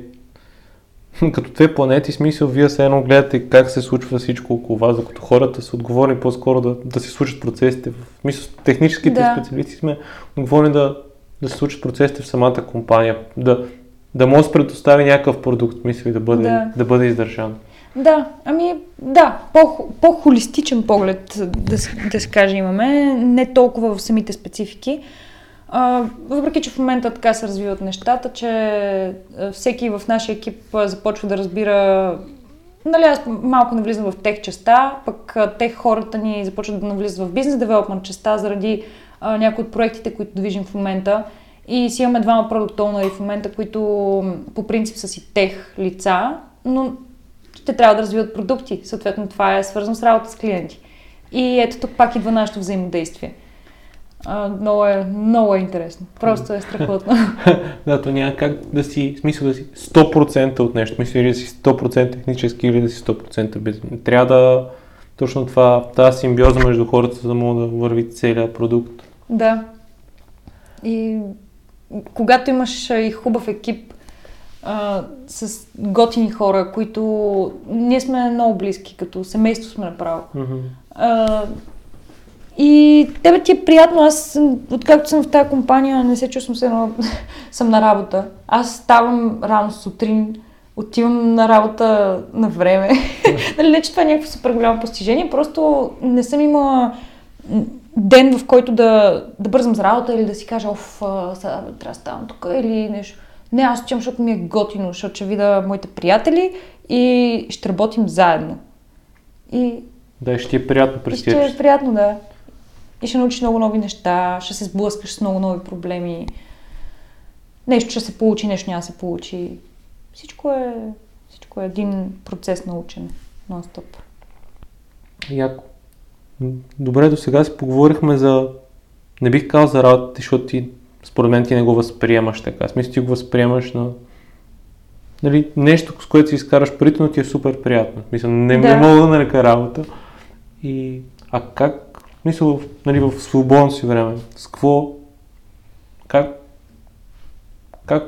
като две планети, смисъл, вие се едно гледате как се случва всичко около вас, докато хората са отговорни по-скоро да, да се случат процесите. В смисъл, техническите Да. специалисти сме отговорни да, да се случат процесите в самата компания, да, да може да предостави някакъв продукт, мисля, и да бъде, Да. да бъде издържан. Да, ами да, по, по-холистичен поглед, да, да се каже, имаме, не толкова в самите специфики. Въпреки, че в момента така се развиват нещата, че всеки в нашия екип започва да разбира Нали, аз малко навлизам в тех частта, пък тех хората ни започват да навлизат в бизнес девелопмент частта заради а, някои от проектите, които движим в момента. И си имаме двама продукт в момента, които по принцип са си тех лица, но ще трябва да развиват продукти. Съответно, това е свързано с работа с клиенти. И ето тук пак идва нашето взаимодействие. А, много, е, много е интересно. Просто е страхотно. Да, то няма как да си, смисъл да си 100% от нещо, мисля, да си 100% технически, или да си 100% бизнес. Трябва да, точно това, тази симбиоза между хората, за да мога да върви целият продукт. Да. И когато имаш и хубав екип а, с готини хора, които ние сме много близки, като семейство сме направо. А, и тебе ти е приятно. Аз, откакто съм в тази компания, не се чувствам се едно, съм на работа. Аз ставам рано сутрин, отивам на работа на време. нали, не, че това е някакво супер голямо постижение, просто не съм имала ден, в който да, да бързам за работа или да си кажа, оф, сега трябва да ставам тук или нещо. Не, аз отивам, защото ми е готино, защото ще видя моите приятели и ще работим заедно. И Да, ще ти е приятно през ще е приятно, да. И ще научиш много нови неща, ще се сблъскаш с много нови проблеми. Нещо ще се получи, нещо няма да се получи. Всичко е, всичко е един процес на учене. Нон-стоп. Яко. Добре, до сега си поговорихме за... Не бих казал за работата, защото ти, според мен, ти не го възприемаш така. В смисъл, ти го възприемаш на... Нали, нещо, с което си изкараш парите, но ти е супер приятно. Мисля, не, Да. не мога да нарека работа. И... А как, мисля, в, нали, в свободно си време, с какво... Как... Как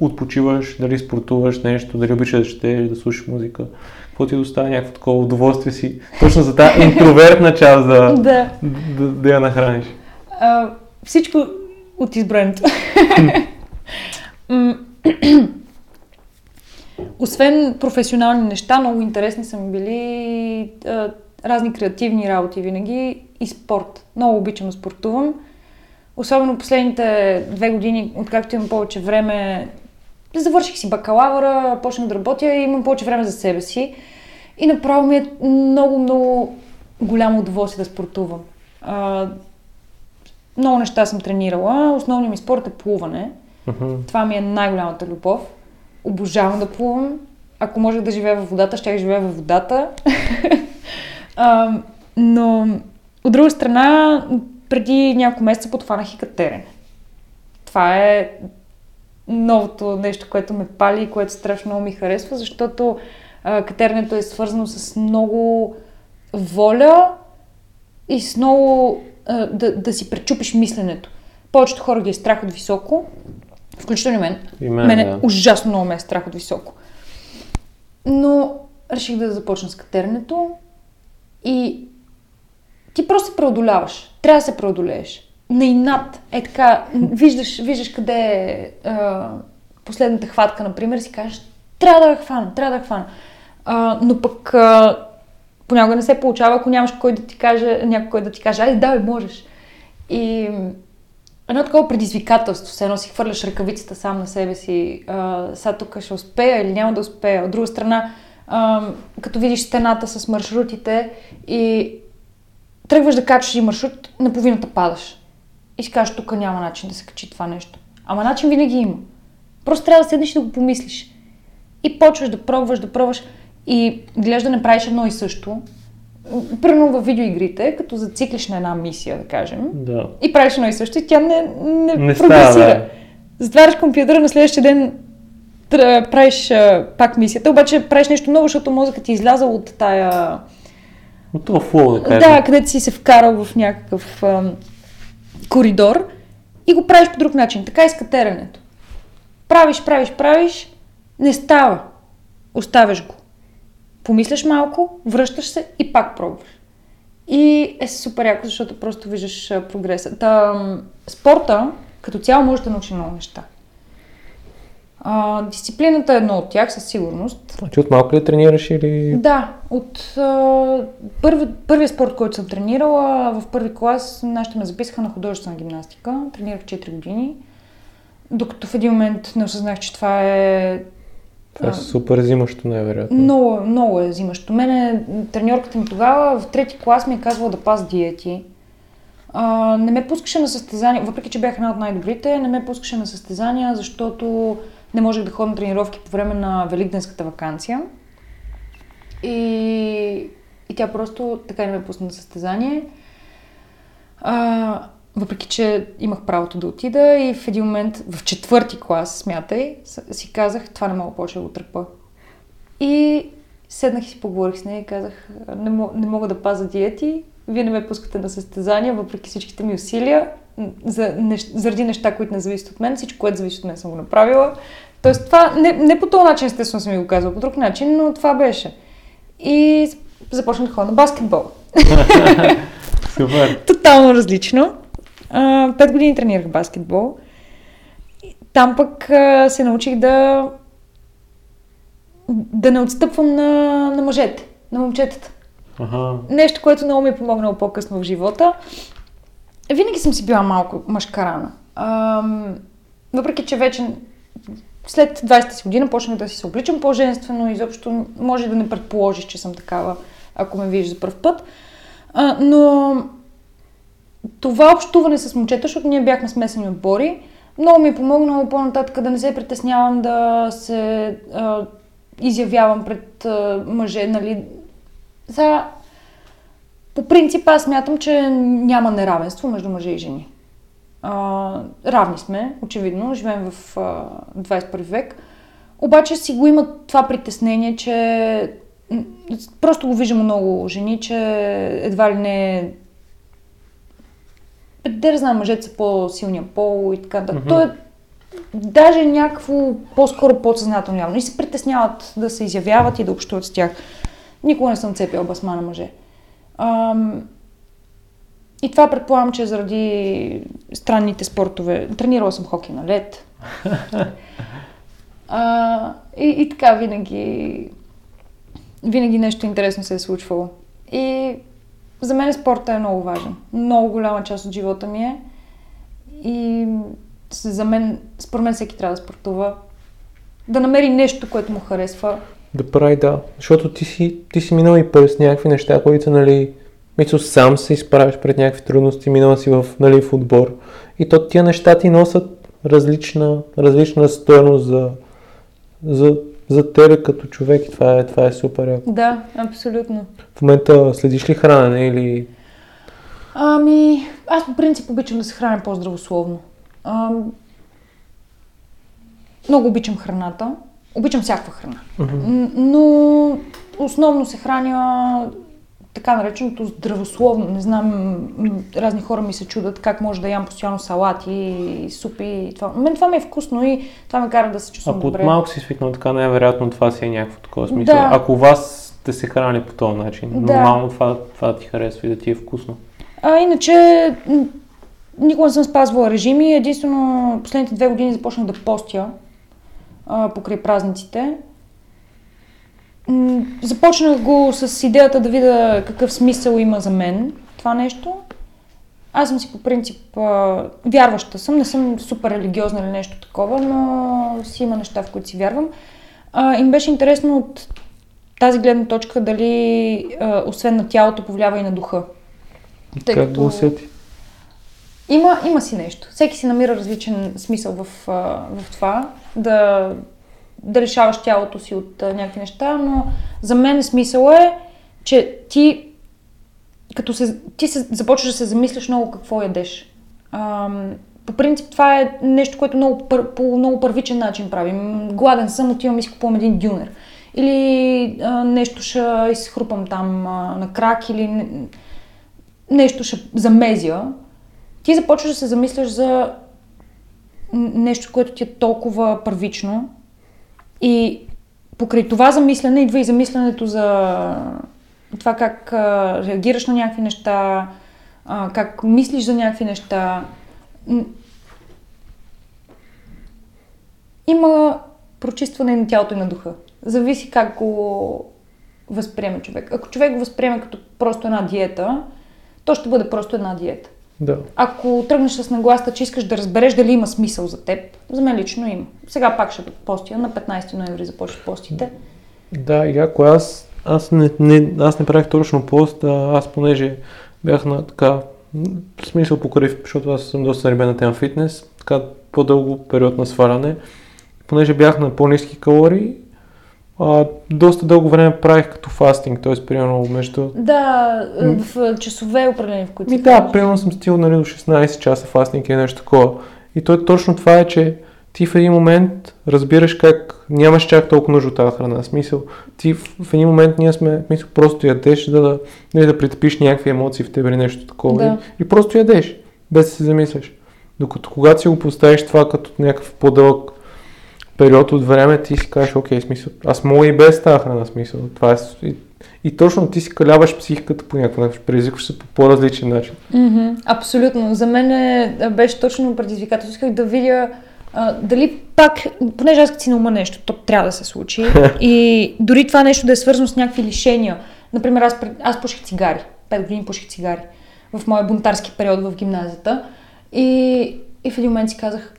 отпочиваш, дали спортуваш нещо, дали обичаш да да слушаш музика, какво ти доставя някакво такова удоволствие си, точно за тази интровертна част да, Да. да, да я нахраниш. А, всичко от избрането. М, Освен професионални неща, много интересни са ми били разни креативни работи винаги и спорт. Много обичам да спортувам. Особено последните две години, откакто имам повече време, завърших си бакалавъра, почнах да работя и имам повече време за себе си. И направо ми е много, много голямо удоволствие да спортувам. А, много неща съм тренирала. Основният ми спорт е плуване. Мгм. Това ми е най-голямата любов. Обожавам да плувам. Ако можех да живея във водата, ще живея във водата. а, Но от друга страна, преди няколко месеца подхванах и катерене. Това е новото нещо, което ме пали и което страшно много ми харесва, защото а, катеренето е свързано с много воля и с много а, да, да си пречупиш мисленето. Повечето хора ги е страх от високо, включително и мен. И мен, Мене да. ужасно много ме е страх от високо. Но реших да започна с катеренето и ти просто се преодоляваш. Трябва да се преодолееш. На инат. Е така, виждаш, виждаш къде е а, последната хватка, например, си кажеш, трябва да я хвана, трябва да я хвана. А, но пък а, понякога не се получава, ако нямаш кой да ти каже, някой кой да ти каже, айде, давай, можеш. И едно такова предизвикателство, все едно си хвърляш ръкавицата сам на себе си, а, сега тук ще успея или няма да успея. От друга страна, а, като видиш стената с маршрутите и тръгваш да качваш и маршрут, на половината падаш. И си кажеш, тук няма начин да се качи това нещо. Ама начин винаги има. Просто трябва да седнеш и да го помислиш. И почваш да пробваш, да пробваш и гледаш да не правиш едно и също. Примерно в видеоигрите, като зациклиш на една мисия, да кажем, Да. и правиш едно и също, и тя не, не, Не става, прогресира. да. Затваряш компютъра, на следващия ден правиш а, пак мисията, обаче правиш нещо ново, защото мозъкът ти е излязал от тая... От това флоу, да кажем. Да, където си се вкарал в някакъв ам, коридор и го правиш по друг начин. Така и с катеренето. Правиш, правиш, правиш, не става. Оставяш го. Помисляш малко, връщаш се и пак пробваш. И е супер яко, защото просто виждаш а, прогреса. Та, спорта като цяло може да научи много неща. А, дисциплината е едно от тях, със сигурност. Значи от малко ли тренираш или... Да, от а, първи, първия спорт, който съм тренирала, в първи клас нашите ме записаха на художествена гимнастика. Тренирах 4 години. Докато в един момент не осъзнах, че това е Това е А. супер взимащо, най-вероятно. много, много е взимащо. Мене, треньорката ми тогава в трети клас ми е казвала да паз диети. А, не ме пускаше на състезания, въпреки че бях една от най-добрите, не ме пускаше на състезания, защото не можех да ходя на тренировки по време на Великденската вакансия. И, и тя просто така не ме пусна на състезание. А, въпреки, че имах правото да отида и в един момент, в четвърти клас, смятай, си казах, това не мога повече да го търпа. И седнах и си поговорих с нея и казах, не, мо- не мога да пазя диети, вие не ме пускате на състезания, въпреки всичките ми усилия, за нещ, заради неща, които не зависят от мен, всичко, което зависи от мен съм го направила. Тоест това, не, не по този начин естествено съм ми го казала, по друг начин, но това беше. И започнах да ходя на баскетбол. Супер. Тотално различно. А, Пет години тренирах баскетбол. Там пък а, се научих да да не отстъпвам на, на мъжете, на момчетата. Ага. Нещо, което много ми е помогнало по-късно в живота. Винаги съм си била малко мъжкарана. Ам, въпреки, че вече след 20-та си година почнах да си се обличам по-женствено, изобщо може да не предположиш, че съм такава, ако ме видиш за първ път. А, но това общуване с момчета, защото ние бяхме смесени отбори, много ми е помогнало по-нататък да не се притеснявам да се а, изявявам пред а, мъже, нали. За... По принцип аз смятам, че няма неравенство между мъже и жени. А, равни сме, очевидно, живеем в а, 21 век. Обаче си го има това притеснение, че просто го виждам много жени, че едва ли не да знам, мъжете са по-силния пол и така нататък. Мгм. То е даже някакво по-скоро подсъзнателно явно. И се притесняват да се изявяват и да общуват с тях. Никога не съм цепила басма на мъже. Ам, и това предполагам, че заради странните спортове. Тренирала съм хокей на лед. А, и, и така винаги, винаги нещо интересно се е случвало. И за мен спорта е много важен. Много голяма част от живота ми е. И за мен, според мен всеки трябва да спортува. Да намери нещо, което му харесва. Да прави, да. Защото ти си, ти си минал и през някакви неща, които, нали, мисля, сам се изправиш пред някакви трудности, минала си в, нали, в отбор. И то тия неща ти носят различна, различна стоеност за, за за тебе като човек и това е, това е супер. яко. Да, абсолютно. В момента следиш ли хранене или... Ами, аз по принцип обичам да се храня по-здравословно. Ам, много обичам храната. Обичам всякаква храна. М, Но основно се храня така нареченото здравословно. Не знам, разни хора ми се чудат как може да ям постоянно салати и супи. И това. Мен това ми е вкусно и това ме кара да се чувствам Ако от добре. малко си свикнал така, най-вероятно това си е някакво такова смисъл. Да. Ако вас сте се храни по този начин, Да. нормално това, това ти харесва и да ти е вкусно. А иначе никога не съм спазвала режими. Единствено последните две години започнах да постя а, покрай празниците. Започнах го с идеята да видя какъв смисъл има за мен това нещо. Аз съм си по принцип а, вярваща съм, не съм супер религиозна или нещо такова, но си има неща, в които си вярвам. А, им беше интересно от тази гледна точка дали а, освен на тялото повлиява и на духа. Тъй как като- го усети? Има, има си нещо. Всеки си намира различен смисъл в, в това, да, да решаваш тялото си от а, някакви неща, но за мен смисъл е, че ти като се, ти се, започваш да се замисляш много какво ядеш. Ам, по принцип това е нещо, което много, по много първичен начин правим. Гладен съм, отивам и си купувам един дюнер. Или а, нещо ще изхрупам там а, на крак, или не- нещо ще замезя. Ти започваш да се замисляш за нещо, което ти е толкова първично. И покрай това замислене идва и замисленето за това как а, реагираш на някакви неща, а, как мислиш за някакви неща. Има прочистване на тялото и на духа. Зависи как го възприеме човек. Ако човек го възприеме като просто една диета, то ще бъде просто една диета. Да. Ако тръгнеш с нагласта, че искаш да разбереш дали има смисъл за теб, за мен лично има. Сега пак ще постия, на 15 ноември започват постите. Да, и ако аз, аз не, не, аз не правих точно пост, а аз понеже бях на така, в смисъл покрив, защото аз съм доста заребен на тема фитнес, така по-дълго период на сваляне, понеже бях на по-низки калории, а, доста дълго време правих като фастинг, т.е. примерно между... Да, в часове определени, в които Ми да, примерно съм стигал нали, до 16 часа фастинг или нещо такова. И то точно това е, че ти в един момент разбираш как нямаш чак толкова нужда от тази храна. Смисъл, ти в, в един момент ние сме, в смисъл, просто ядеш, да, да, нали, да притъпиш някакви емоции в тебе или нещо такова. Да. И, и просто ядеш, без да се замисляш. Докато когато си го поставиш това като някакъв по-дълъг период от време, ти си кажеш, окей, смисъл, аз мога и без тази храна, смисъл. Това е, и, и точно ти си каляваш психиката по някакъв начин, предизвикваш се по по-различен начин. Мгм, Абсолютно. За мен е, беше точно предизвикателство. Исках да видя а, дали пак, понеже аз като си на ума нещо, то трябва да се случи. и дори това нещо да е свързано с някакви лишения. Например, аз, аз пуших цигари. Пет години пуших цигари. В моя бунтарски период в гимназията. И, и в един момент си казах,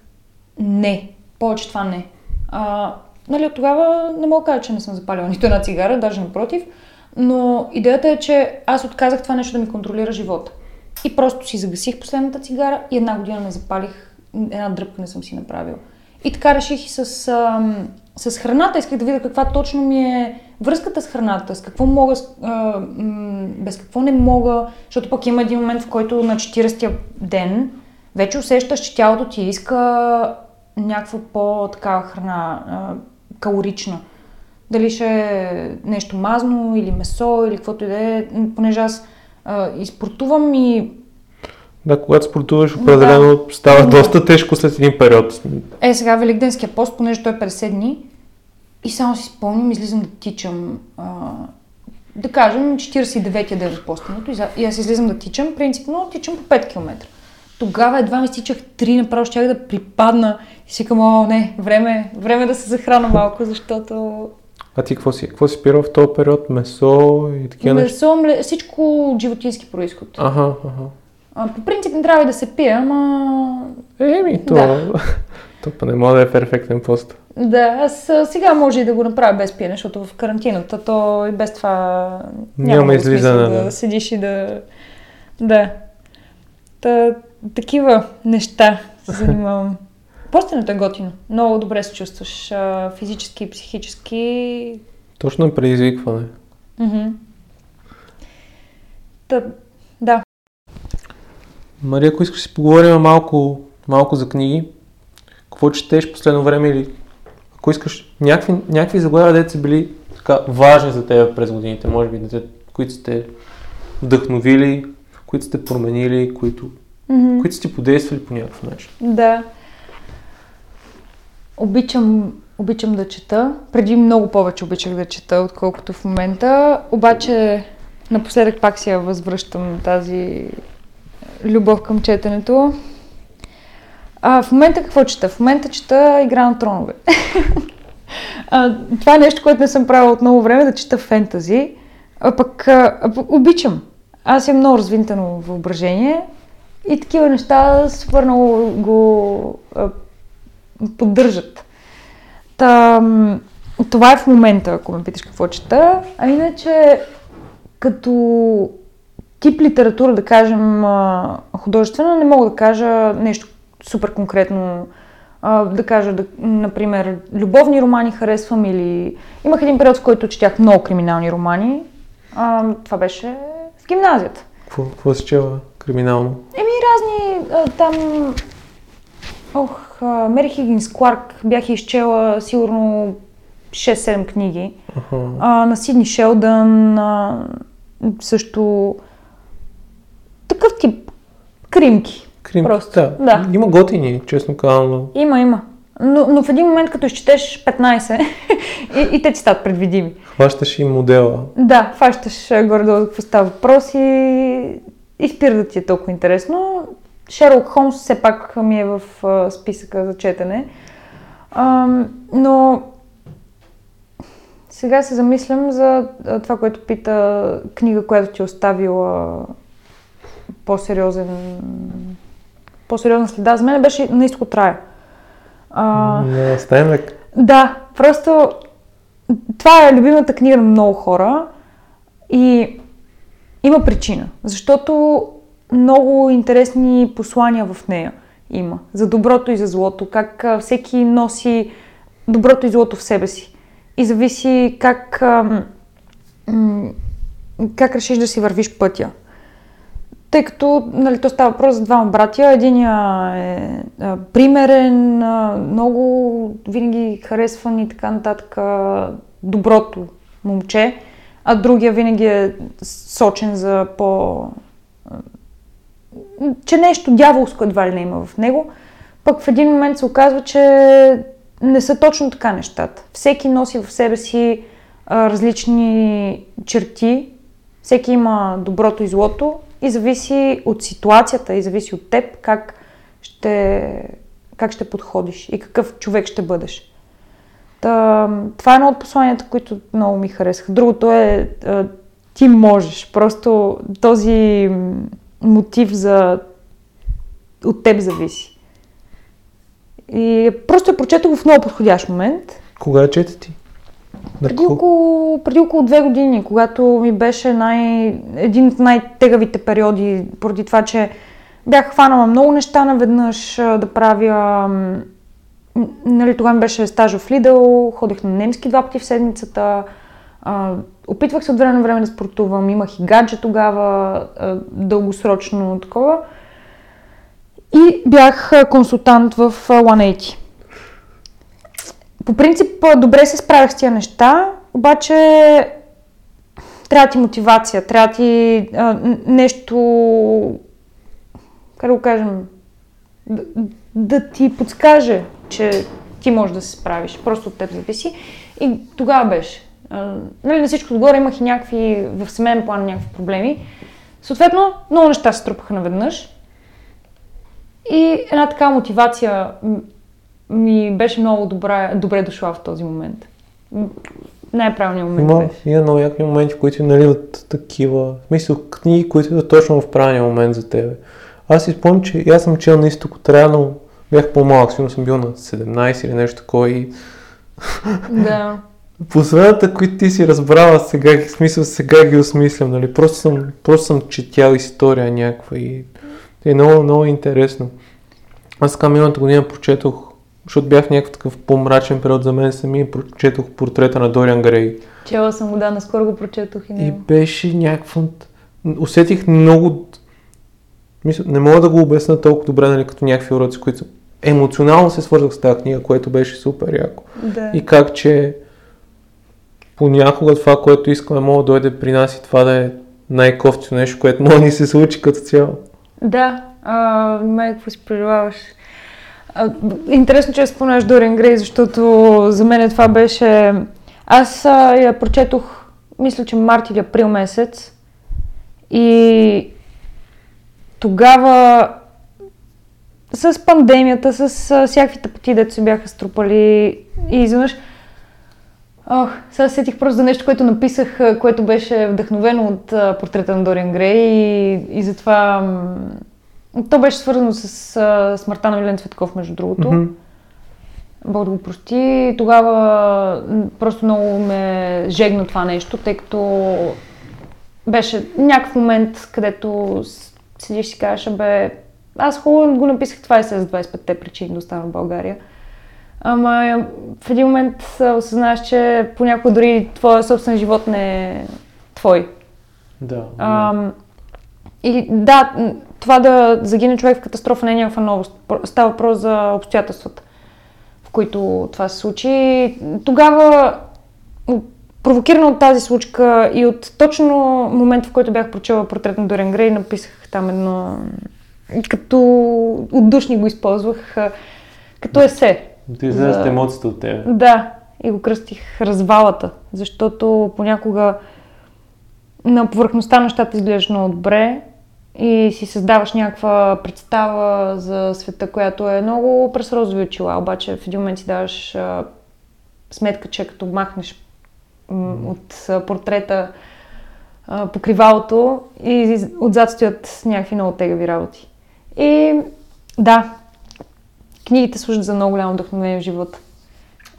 не, повече това не. А, нали, от тогава не мога да кажа, че не съм запалила нито една цигара, даже напротив. Но идеята е, че аз отказах това нещо да ми контролира живота. И просто си загасих последната цигара и една година не запалих, една дръпка не съм си направила. И така реших и с, ам, с храната. Исках да видя каква точно ми е връзката с храната, с какво мога, а, без какво не мога. Защото пък има един момент, в който на 40-я ден вече усещаш, че тялото ти иска някаква по-такава храна, а, калорична. Дали ще е нещо мазно или месо или каквото и да е, понеже аз а, изпортувам и Да, когато спортуваш, определено става Да. доста тежко след един период. Е, сега Великденския пост, понеже той е 50 дни, и само си спомням, излизам да тичам, а, да кажем, 49-я ден от за- и аз излизам да тичам, принципно тичам по 5 км. Тогава едва ми стичах 3, направо щях да припадна и си към, о, не, време, време да се захрана малко, защото А ти какво си? Какво си спирал в този период? Месо и такива неща? месо, мле, всичко от животински происход. Аха, аха. А, по принцип не трябва и да се пие, ама Еми, то, Да. то па не може да е перфектен пост. Да, аз сега може и да го направя без пиене, защото в карантината то и без това няма, Няма излизане, да, да. седиш и да... Да. Та, такива неща се занимавам. Постенето е готино. Много добре се чувстваш а, физически и психически. Точно е предизвикване. Та, да. Мария, ако искаш да си поговорим малко, малко за книги, какво четеш последно време или ако искаш някакви, някакви заглавия, дете са били така важни за теб през годините, може би, дете, които сте вдъхновили, които сте променили, които, Мгм. които сте подействали по някакъв начин. Да. Обичам, обичам да чета. Преди много повече обичах да чета, отколкото в момента. Обаче напоследък пак си я възвръщам тази любов към четенето. А, в момента какво чета? В момента чета Игра на тронове. а, това е нещо, което не съм правила от много време, да чета фентази. А пък а, а, пък обичам. Аз имам много развинтено въображение и такива неща супер много го а, поддържат. Та, това е в момента, ако ме питаш какво чета. А иначе, като тип литература, да кажем, художествена, не мога да кажа нещо супер конкретно. Да кажа, да, например, любовни романи харесвам или... Имах един период, в който четях много криминални романи. Това беше в гимназията. Какво, какво си чела криминално? Еми, разни а, там... Ох, а, Мери Хигинс Кларк бях изчела сигурно 6-7 книги. А, на Сидни Шелдън а, също такъв тип кримки. Крим, Просто, да. да. Има готини, честно казано. Има, има. Но, но в един момент, като изчетеш 15, и, и те ти стават предвидими. Хващаш и модела. Да, фащаш а, горе-долу какво става въпрос и, и спира да ти е толкова интересно. Шерлок Холмс все пак ми е в списъка за четене. А, но сега се замислям за това, което пита книга, която ти е оставила по-сериозен по-сериозна следа. За мен беше на изток от рая. А, На Стайнбек. да, просто това е любимата книга на много хора и има причина, защото много интересни послания в нея има. За доброто и за злото, как всеки носи доброто и злото в себе си. И зависи как, как решиш да си вървиш пътя. Тъй като нали, то става въпрос за двама братя. Единия е примерен, много винаги харесван и така нататък доброто момче, а другия винаги е сочен за по... че нещо дяволско едва ли не има в него. Пък в един момент се оказва, че не са точно така нещата. Всеки носи в себе си а, различни черти, всеки има доброто и злото и зависи от ситуацията и зависи от теб как ще, как ще подходиш и какъв човек ще бъдеш. Та, това е едно от посланията, които много ми харесаха. Другото е ти можеш. Просто този мотив за от теб зависи. И просто я прочетох в много подходящ момент. Кога я чете ти? Преди около, преди около две години, когато ми беше най, един от най-тегавите периоди, поради това, че бях хванала много неща наведнъж да правя. Нали, тогава ми беше стажа в Лидъл, ходех на немски два пъти в седмицата. А, опитвах се от време на време да спортувам, имах и гадже тогава, а, дългосрочно такова. И бях консултант в а, 180. По принцип, добре се справях с тия неща, обаче трябва ти мотивация, трябва ти а, нещо, как да го кажем, да, да ти подскаже, че ти можеш да се справиш. Просто от теб зависи. И тогава беше. А, нали, на всичко отгоре имах и някакви, в семейен план някакви проблеми. Съответно, много неща се струпаха наведнъж. И една такава мотивация ми беше много добра, добре дошла в този момент. Най-правилният момент Има, беше. има много яки моменти, които наливат такива, в смисъл книги, които са точно в правилния момент за тебе. Аз си спомням, че аз съм чел на изток от Рая, но бях по-малък, сигурно съм бил на 17 или нещо такова и Да. Посланията, които ти си разбрала сега, смисъл сега ги осмислям, нали? Просто съм, просто съм четял история някаква и е много, много интересно. Аз така миналата година прочетох защото бях в някакъв такъв по-мрачен период за мен самия и прочетох портрета на Дориан Грей. Чела съм го, да, наскоро го прочетох и И него. беше някакво... Усетих много... Мисля, не мога да го обясна толкова добре, нали, като някакви уроци, които емоционално се свързвах с тази книга, което беше супер яко. Да. И как, че понякога това, което искаме, може да дойде при нас и това да е най-кофтито нещо, което може да ни се случи като цяло. Да, а, май какво си преживяваш. А, интересно, че спомняш Дориан Грей, защото за мен това беше... Аз а, я прочетох, мисля, че март или април месец. И тогава с пандемията, с а, всякакви тъпоти, дето се бяха струпали и изведнъж Ох, сега се сетих просто за нещо, което написах, което беше вдъхновено от а, портрета на Дориан Грей и, и затова м, то беше свързано с а, смъртта на Милен Цветков, между другото. Мгм. Бог да го прости. Тогава просто много ме жегна това нещо, тъй като беше някакъв момент, където седиш и си кажеш, бе, аз хубаво го написах това есе с 25-те причини да остана в България. Ама в един момент а, осъзнаваш, че понякога дори твоя собствен живот не е твой. Да. Ам, и да, това да загине човек в катастрофа не е някаква новост. Става въпрос за обстоятелствата, в които това се случи. Тогава, провокирана от тази случка и от точно момента, в който бях прочела портрет на Дориан Грей, написах там едно... Като отдушни го използвах, като есе. Ти излезе за- с емоцията от тебе. Да, и го кръстих развалата, защото понякога на повърхността нещата изглеждат много добре и си създаваш някаква представа за света, която е много през розови очила, обаче в един момент си даваш а, сметка, че като махнеш м, от а, портрета покривалото и отзад стоят някакви много тегави работи. И да, книгите служат за много голямо вдъхновение в живота.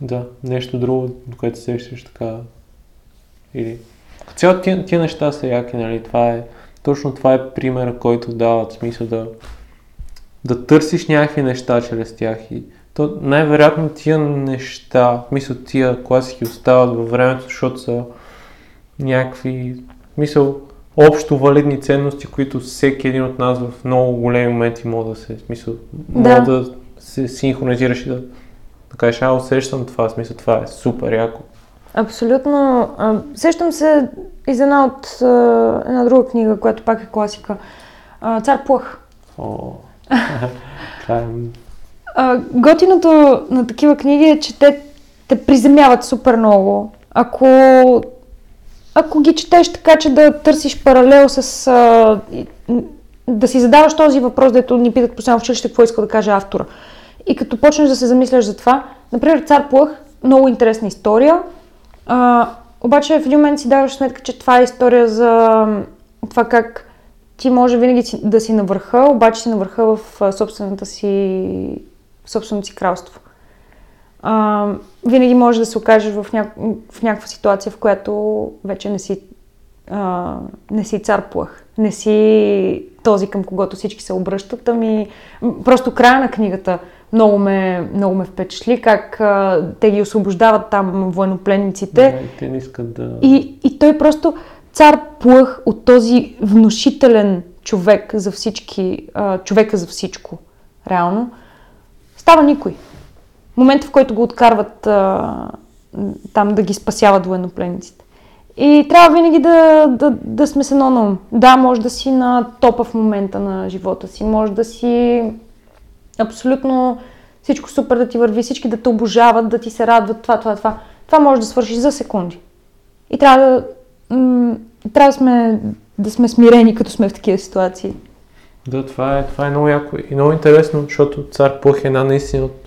Да, нещо друго, до което се сещаш така. Или... Цяло тия, тия неща са яки, нали? Това е, точно това е пример, който дава смисъл да, да търсиш някакви неща чрез тях. И то най-вероятно тия неща, мисъл тия класики остават във времето, защото са някакви, мисъл, общо валидни ценности, които всеки един от нас в много големи моменти може да се, смисъл, Да. да се синхронизираш и да, да кажеш, а, усещам това, смисъл, това е супер яко. Абсолютно. А, Сещам се и за една от а, една друга книга, която пак е класика. А, Цар Плъх. О, това е... Готиното на такива книги е, че те те приземяват супер много. Ако, ако ги четеш така, че да търсиш паралел с... А, да си задаваш този въпрос, дето ни питат постоянно в училище, какво иска да каже автора. И като почнеш да се замисляш за това, например, Цар Плъх, много интересна история, а, обаче в един момент си даваш сметка, че това е история за това как ти може винаги да си на върха, обаче си на върха в собствената си, собственото си кралство. А, винаги може да се окажеш в, ня... в някаква ситуация, в която вече не си, а, не си цар плъх, не си този към когото всички се обръщат, ами просто края на книгата много ме, много ме впечатли, как а, те ги освобождават там военнопленниците. Да, те не искат да... И, и той просто цар плъх от този внушителен човек за всички, а, човека за всичко, реално, става никой. Момента, в който го откарват а, там да ги спасяват военнопленниците. И трябва винаги да, да, да сме с едно на ум. Да, може да си на топа в момента на живота си, може да си абсолютно всичко супер да ти върви, всички да те обожават, да ти се радват, това, това, това. Това може да свършиш за секунди. И трябва да, м- трябва да сме, да сме смирени, като сме в такива ситуации. Да, това е, това е много яко и много интересно, защото цар Плъх е една наистина от,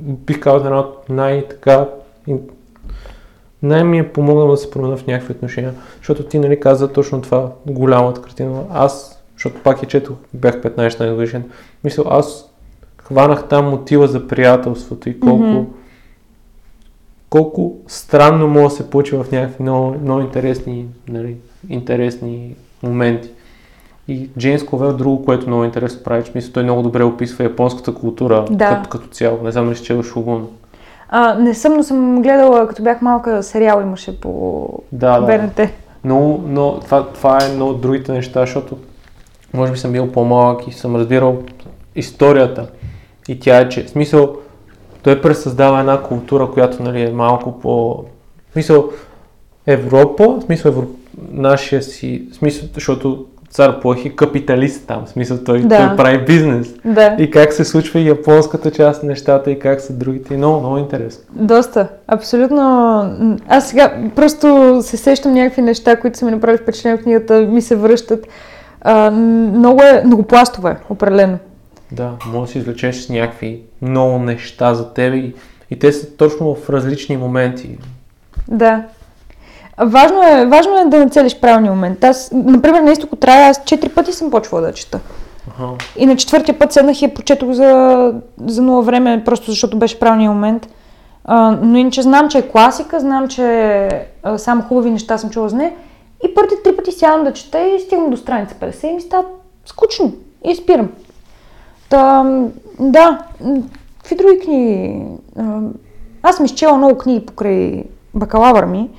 бих казал, една от най-така, най ми е помогнало да се променя в някакви отношения, защото ти нали каза точно това, голямата картина. Аз, защото пак я четох, бях 15 на годишен, мисля, аз хванах там мотива за приятелството и колко, Мгм. колко странно може да се получи в някакви много, много интересни, нали, интересни моменти. И Джеймс Ковел, друго, което много интересно прави, в смисъл, той много добре описва японската култура Да. като, като цяло. Не знам дали ще чела Шогун. А, не съм, но съм гледала, като бях малка, сериал имаше по Да, да. БНТ. Но, но това, това е едно от другите неща, защото може би съм бил по-малък и съм разбирал историята. И тя е, че, в смисъл, той пресъздава една култура, която нали, е малко по... В смисъл, Европа, в смисъл, Евро... нашия си, в смисъл, защото цар Плах е капиталист там, в смисъл, той, Да. той прави бизнес. Да, И как се случва и японската част на нещата и как са другите. И много, много интересно. доста. Абсолютно. Аз сега просто се сещам някакви неща, които са ми направили впечатление в книгата, ми се връщат. А, много е, многопластово е, определено. Да, може да си извлечеш някакви много неща за тебе и, и те са точно в различни моменти. Да. Важно е, важно е да нацелиш правилния момент. Аз, например, на изтоко трябва, аз четири пъти съм почвала да чета. Аха. И на четвъртия път седнах и я прочетох за, за нула време, просто защото беше правилния момент. А, но иначе знам, че е класика, знам, че а, само хубави неща съм чула за нея. И първите три пъти сядам да чета и стигам до страница 50 и ми става скучно. И спирам. Та, да, какви други книги? А, Аз съм изчела много книги покрай бакалавър ми.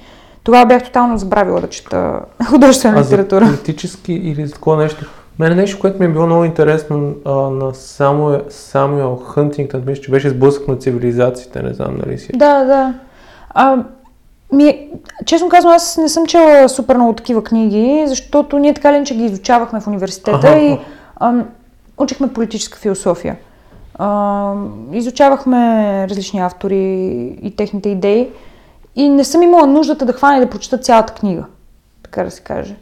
Тогава бях тотално забравила да чета художествена А литература. политически или такова нещо. Мене нещо, което ми е било много интересно а, на Самуел, Самуел Хънтингтън, мисля, че беше сблъсък на цивилизациите, не знам дали си. Да, да. А, ми, честно казвам, аз не съм чела супер много такива книги, защото ние така ли иначе ги изучавахме в университета Аха. и ам, учихме политическа философия. А, изучавахме различни автори и техните идеи и не съм имала нуждата да хвана и да прочета цялата книга, така да се каже.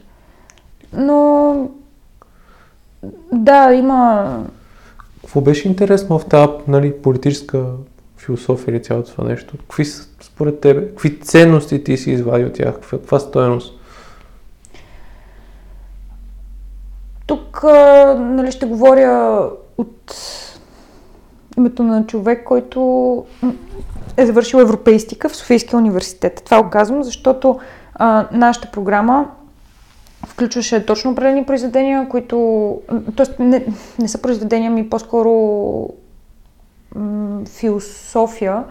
Но да, има Какво беше интересно в тази нали, политическа философия или цялото това нещо? Какви са според тебе? Какви ценности ти си извади от тях? Каква, каква стоеност? Тук нали, ще говоря от името на човек, който е завършил европейстика в Софийския университет. Това го казвам, защото а, нашата програма включваше точно определени произведения, които... Тоест не, не са произведения, ми по-скоро м, философия,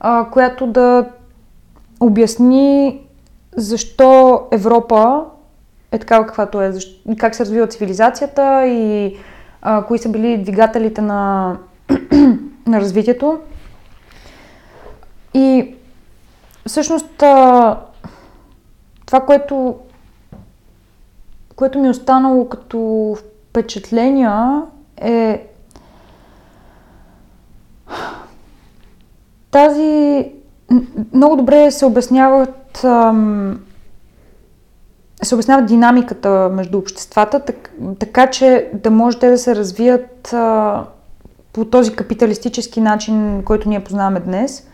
а, която да обясни защо Европа е такава каквато е, защ... и как се развива цивилизацията и а, кои са били двигателите на, на развитието. И всъщност това, което, което ми е останало като впечатления е тази много добре се обясняват се обяснява динамиката между обществата, так, така че да може те да се развият а, по този капиталистически начин, който ние познаваме днес.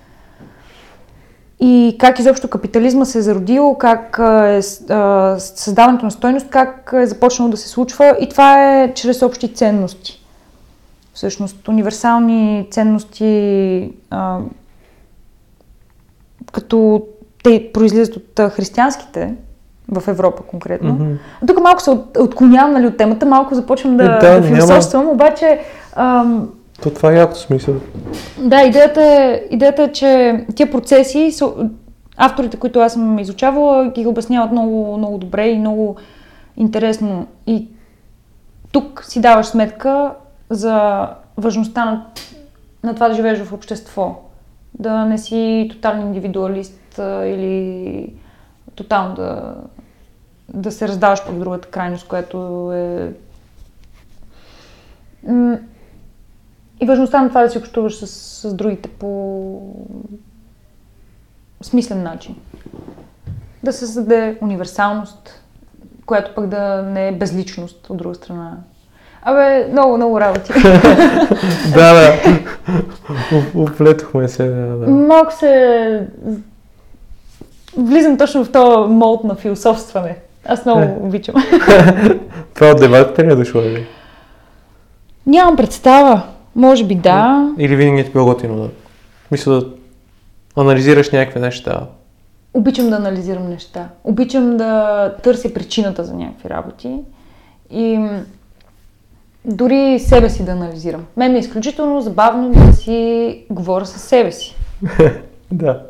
И как изобщо капитализма се е зародил, как е създаването на стойност, как е започнало да се случва. И това е чрез общи ценности. Всъщност, универсални ценности, а, като те произлизат от християнските, в Европа конкретно. Мгм. Тук малко се от- отклонявам нали, от темата, малко започвам да, да, да, няма- философствам, обаче ам, То това е якото смисъл. да, идеята е, идеята е, че тия процеси, са, авторите, които аз съм изучавала, ги обясняват много, много добре и много интересно. И тук си даваш сметка за важността на, на това да живееш в общество. Да не си тотален индивидуалист или тотално да, да се раздаваш по другата крайност, което е... И важността на това да си общуваш с, с другите по смислен начин. Да се създаде универсалност, която пък да не е безличност от друга страна. Абе, много, много работи. да, да. Уплетохме се. Да, да. Малко се... Влизам точно в този молд на философстване. Аз много Е. обичам. Това от дебатите ли е дошло? Нямам представа. Може би да. или винаги ти било готино да... Мисля да анализираш някакви неща. Обичам да анализирам неща. Обичам да търся причината за някакви работи. И дори себе си да анализирам. Мен ми е изключително забавно да си говоря със себе си. Да.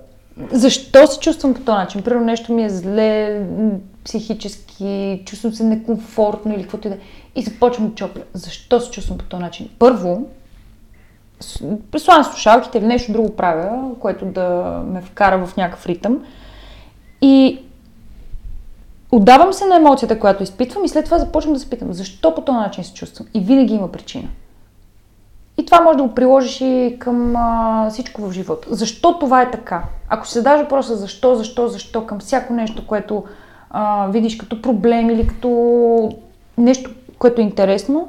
Защо се чувствам по този начин? Примерно нещо ми е зле, психически, чувствам се некомфортно или каквото и да е. И започвам чопля. Защо се чувствам по този начин? Първо, с- преслагам слушалките или нещо друго правя, което да ме вкара в някакъв ритъм. И отдавам се на емоцията, която изпитвам и след това започвам да се питам, защо по този начин се чувствам. И винаги има причина. И това може да го приложиш и към а, всичко в живота. Защо това е така? Ако се задаш въпроса защо, защо, защо към всяко нещо, което а, видиш като проблем или като нещо, което е интересно,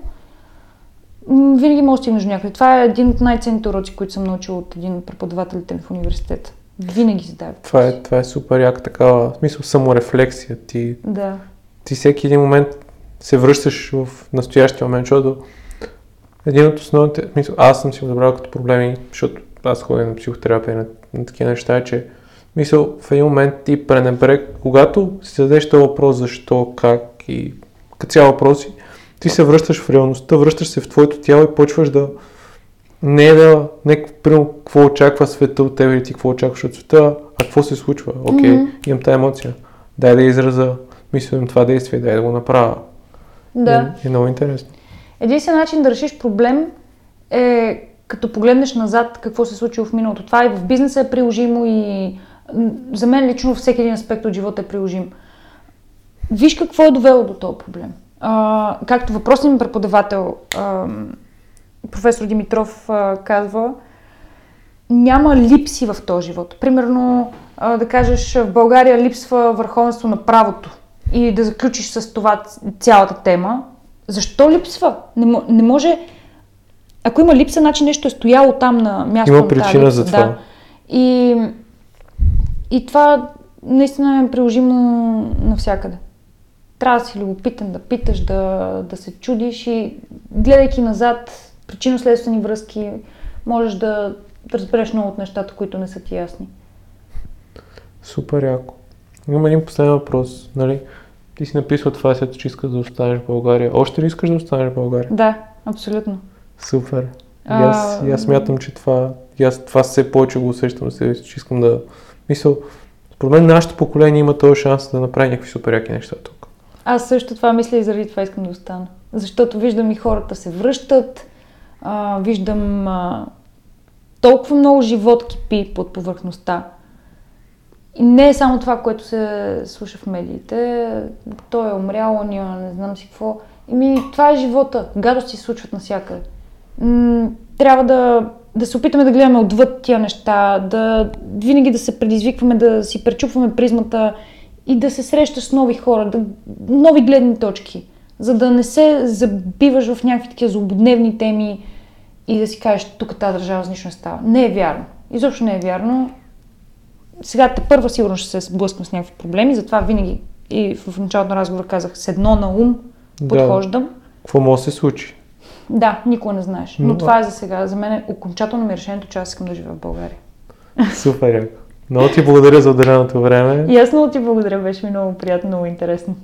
винаги може да стигнеш до някъде. Това е един от най-ценните уроци, които съм научила от един от преподавателите в университета. Винаги задава. Това е, това е супер яка такава, в смисъл саморефлексия. Ти, Да. ти всеки един момент се връщаш в настоящия момент, защото един от основните, смисъл, аз съм си го забрал като проблеми, защото аз ходя на психотерапия на, на такива неща, е, че мисъл, в един момент ти пренебрег, когато си зададеш този въпрос защо, как и като цяло въпроси, ти се връщаш в реалността, връщаш се в твоето тяло и почваш да не е да, не примерно, какво очаква света от теб или ти какво очакваш от света, а какво се случва. Окей, Мгм. имам тази емоция. Дай да израза, мислям това действие, дай да го направя. Да. Е, е много интересно. Единствен начин да решиш проблем е като погледнеш назад какво се е случило в миналото. Това и в бизнеса е приложимо и за мен лично всеки един аспект от живота е приложим. Виж какво е довело до този проблем. А, както въпросният ми преподавател, а, професор Димитров, а, казва, няма липси в този живот. Примерно, а, да кажеш, в България липсва върховенство на правото и да заключиш с това цялата тема. Защо липсва? Не, не може... Ако има липса, значи нещо е стояло там на място Има причина за липса, това. Да. И, и това наистина е приложимо навсякъде. Трябва да си любопитен, да питаш, да, да се чудиш и гледайки назад причинно-следствени връзки, можеш да, разбереш много от нещата, които не са ти ясни. Супер яко. Имам един последен въпрос. Нали? Ти си написал това, след че искаш да останеш в България. Още ли искаш да останеш в България? Да, абсолютно. Супер. И аз, и аз смятам, че това, и аз това все повече го усещам себе си, че искам да... Мисъл, според мен нашето поколение има този шанс да направи някакви супер яки неща тук. Аз също това мисля и заради това искам да остана. Защото виждам и хората се връщат, а, виждам а, толкова много живот кипи под повърхността. И не е само това, което се слуша в медиите. Той е умрял, ние не знам си какво. Еми, това е живота. Гадости се случват навсякъде. Трябва да, да се опитаме да гледаме отвъд тия неща, да винаги да се предизвикваме, да си пречупваме призмата и да се срещаш с нови хора, да, нови гледни точки, за да не се забиваш в някакви такива злободневни теми и да си кажеш, тук тази държава с нищо не става. Не е вярно. Изобщо не е вярно. Сега те първа сигурно ще се сблъскам с някакви проблеми, затова винаги и в началото на разговора казах, с едно на ум подхождам. Какво може да се случи? Да, никога не знаеш. Но Но- това е за сега. За мен е окончателно ми решението, че аз искам да живея в България. Супер яко. Много ти благодаря за отделеното време. И аз много ти благодаря, беше ми много приятно, много интересно.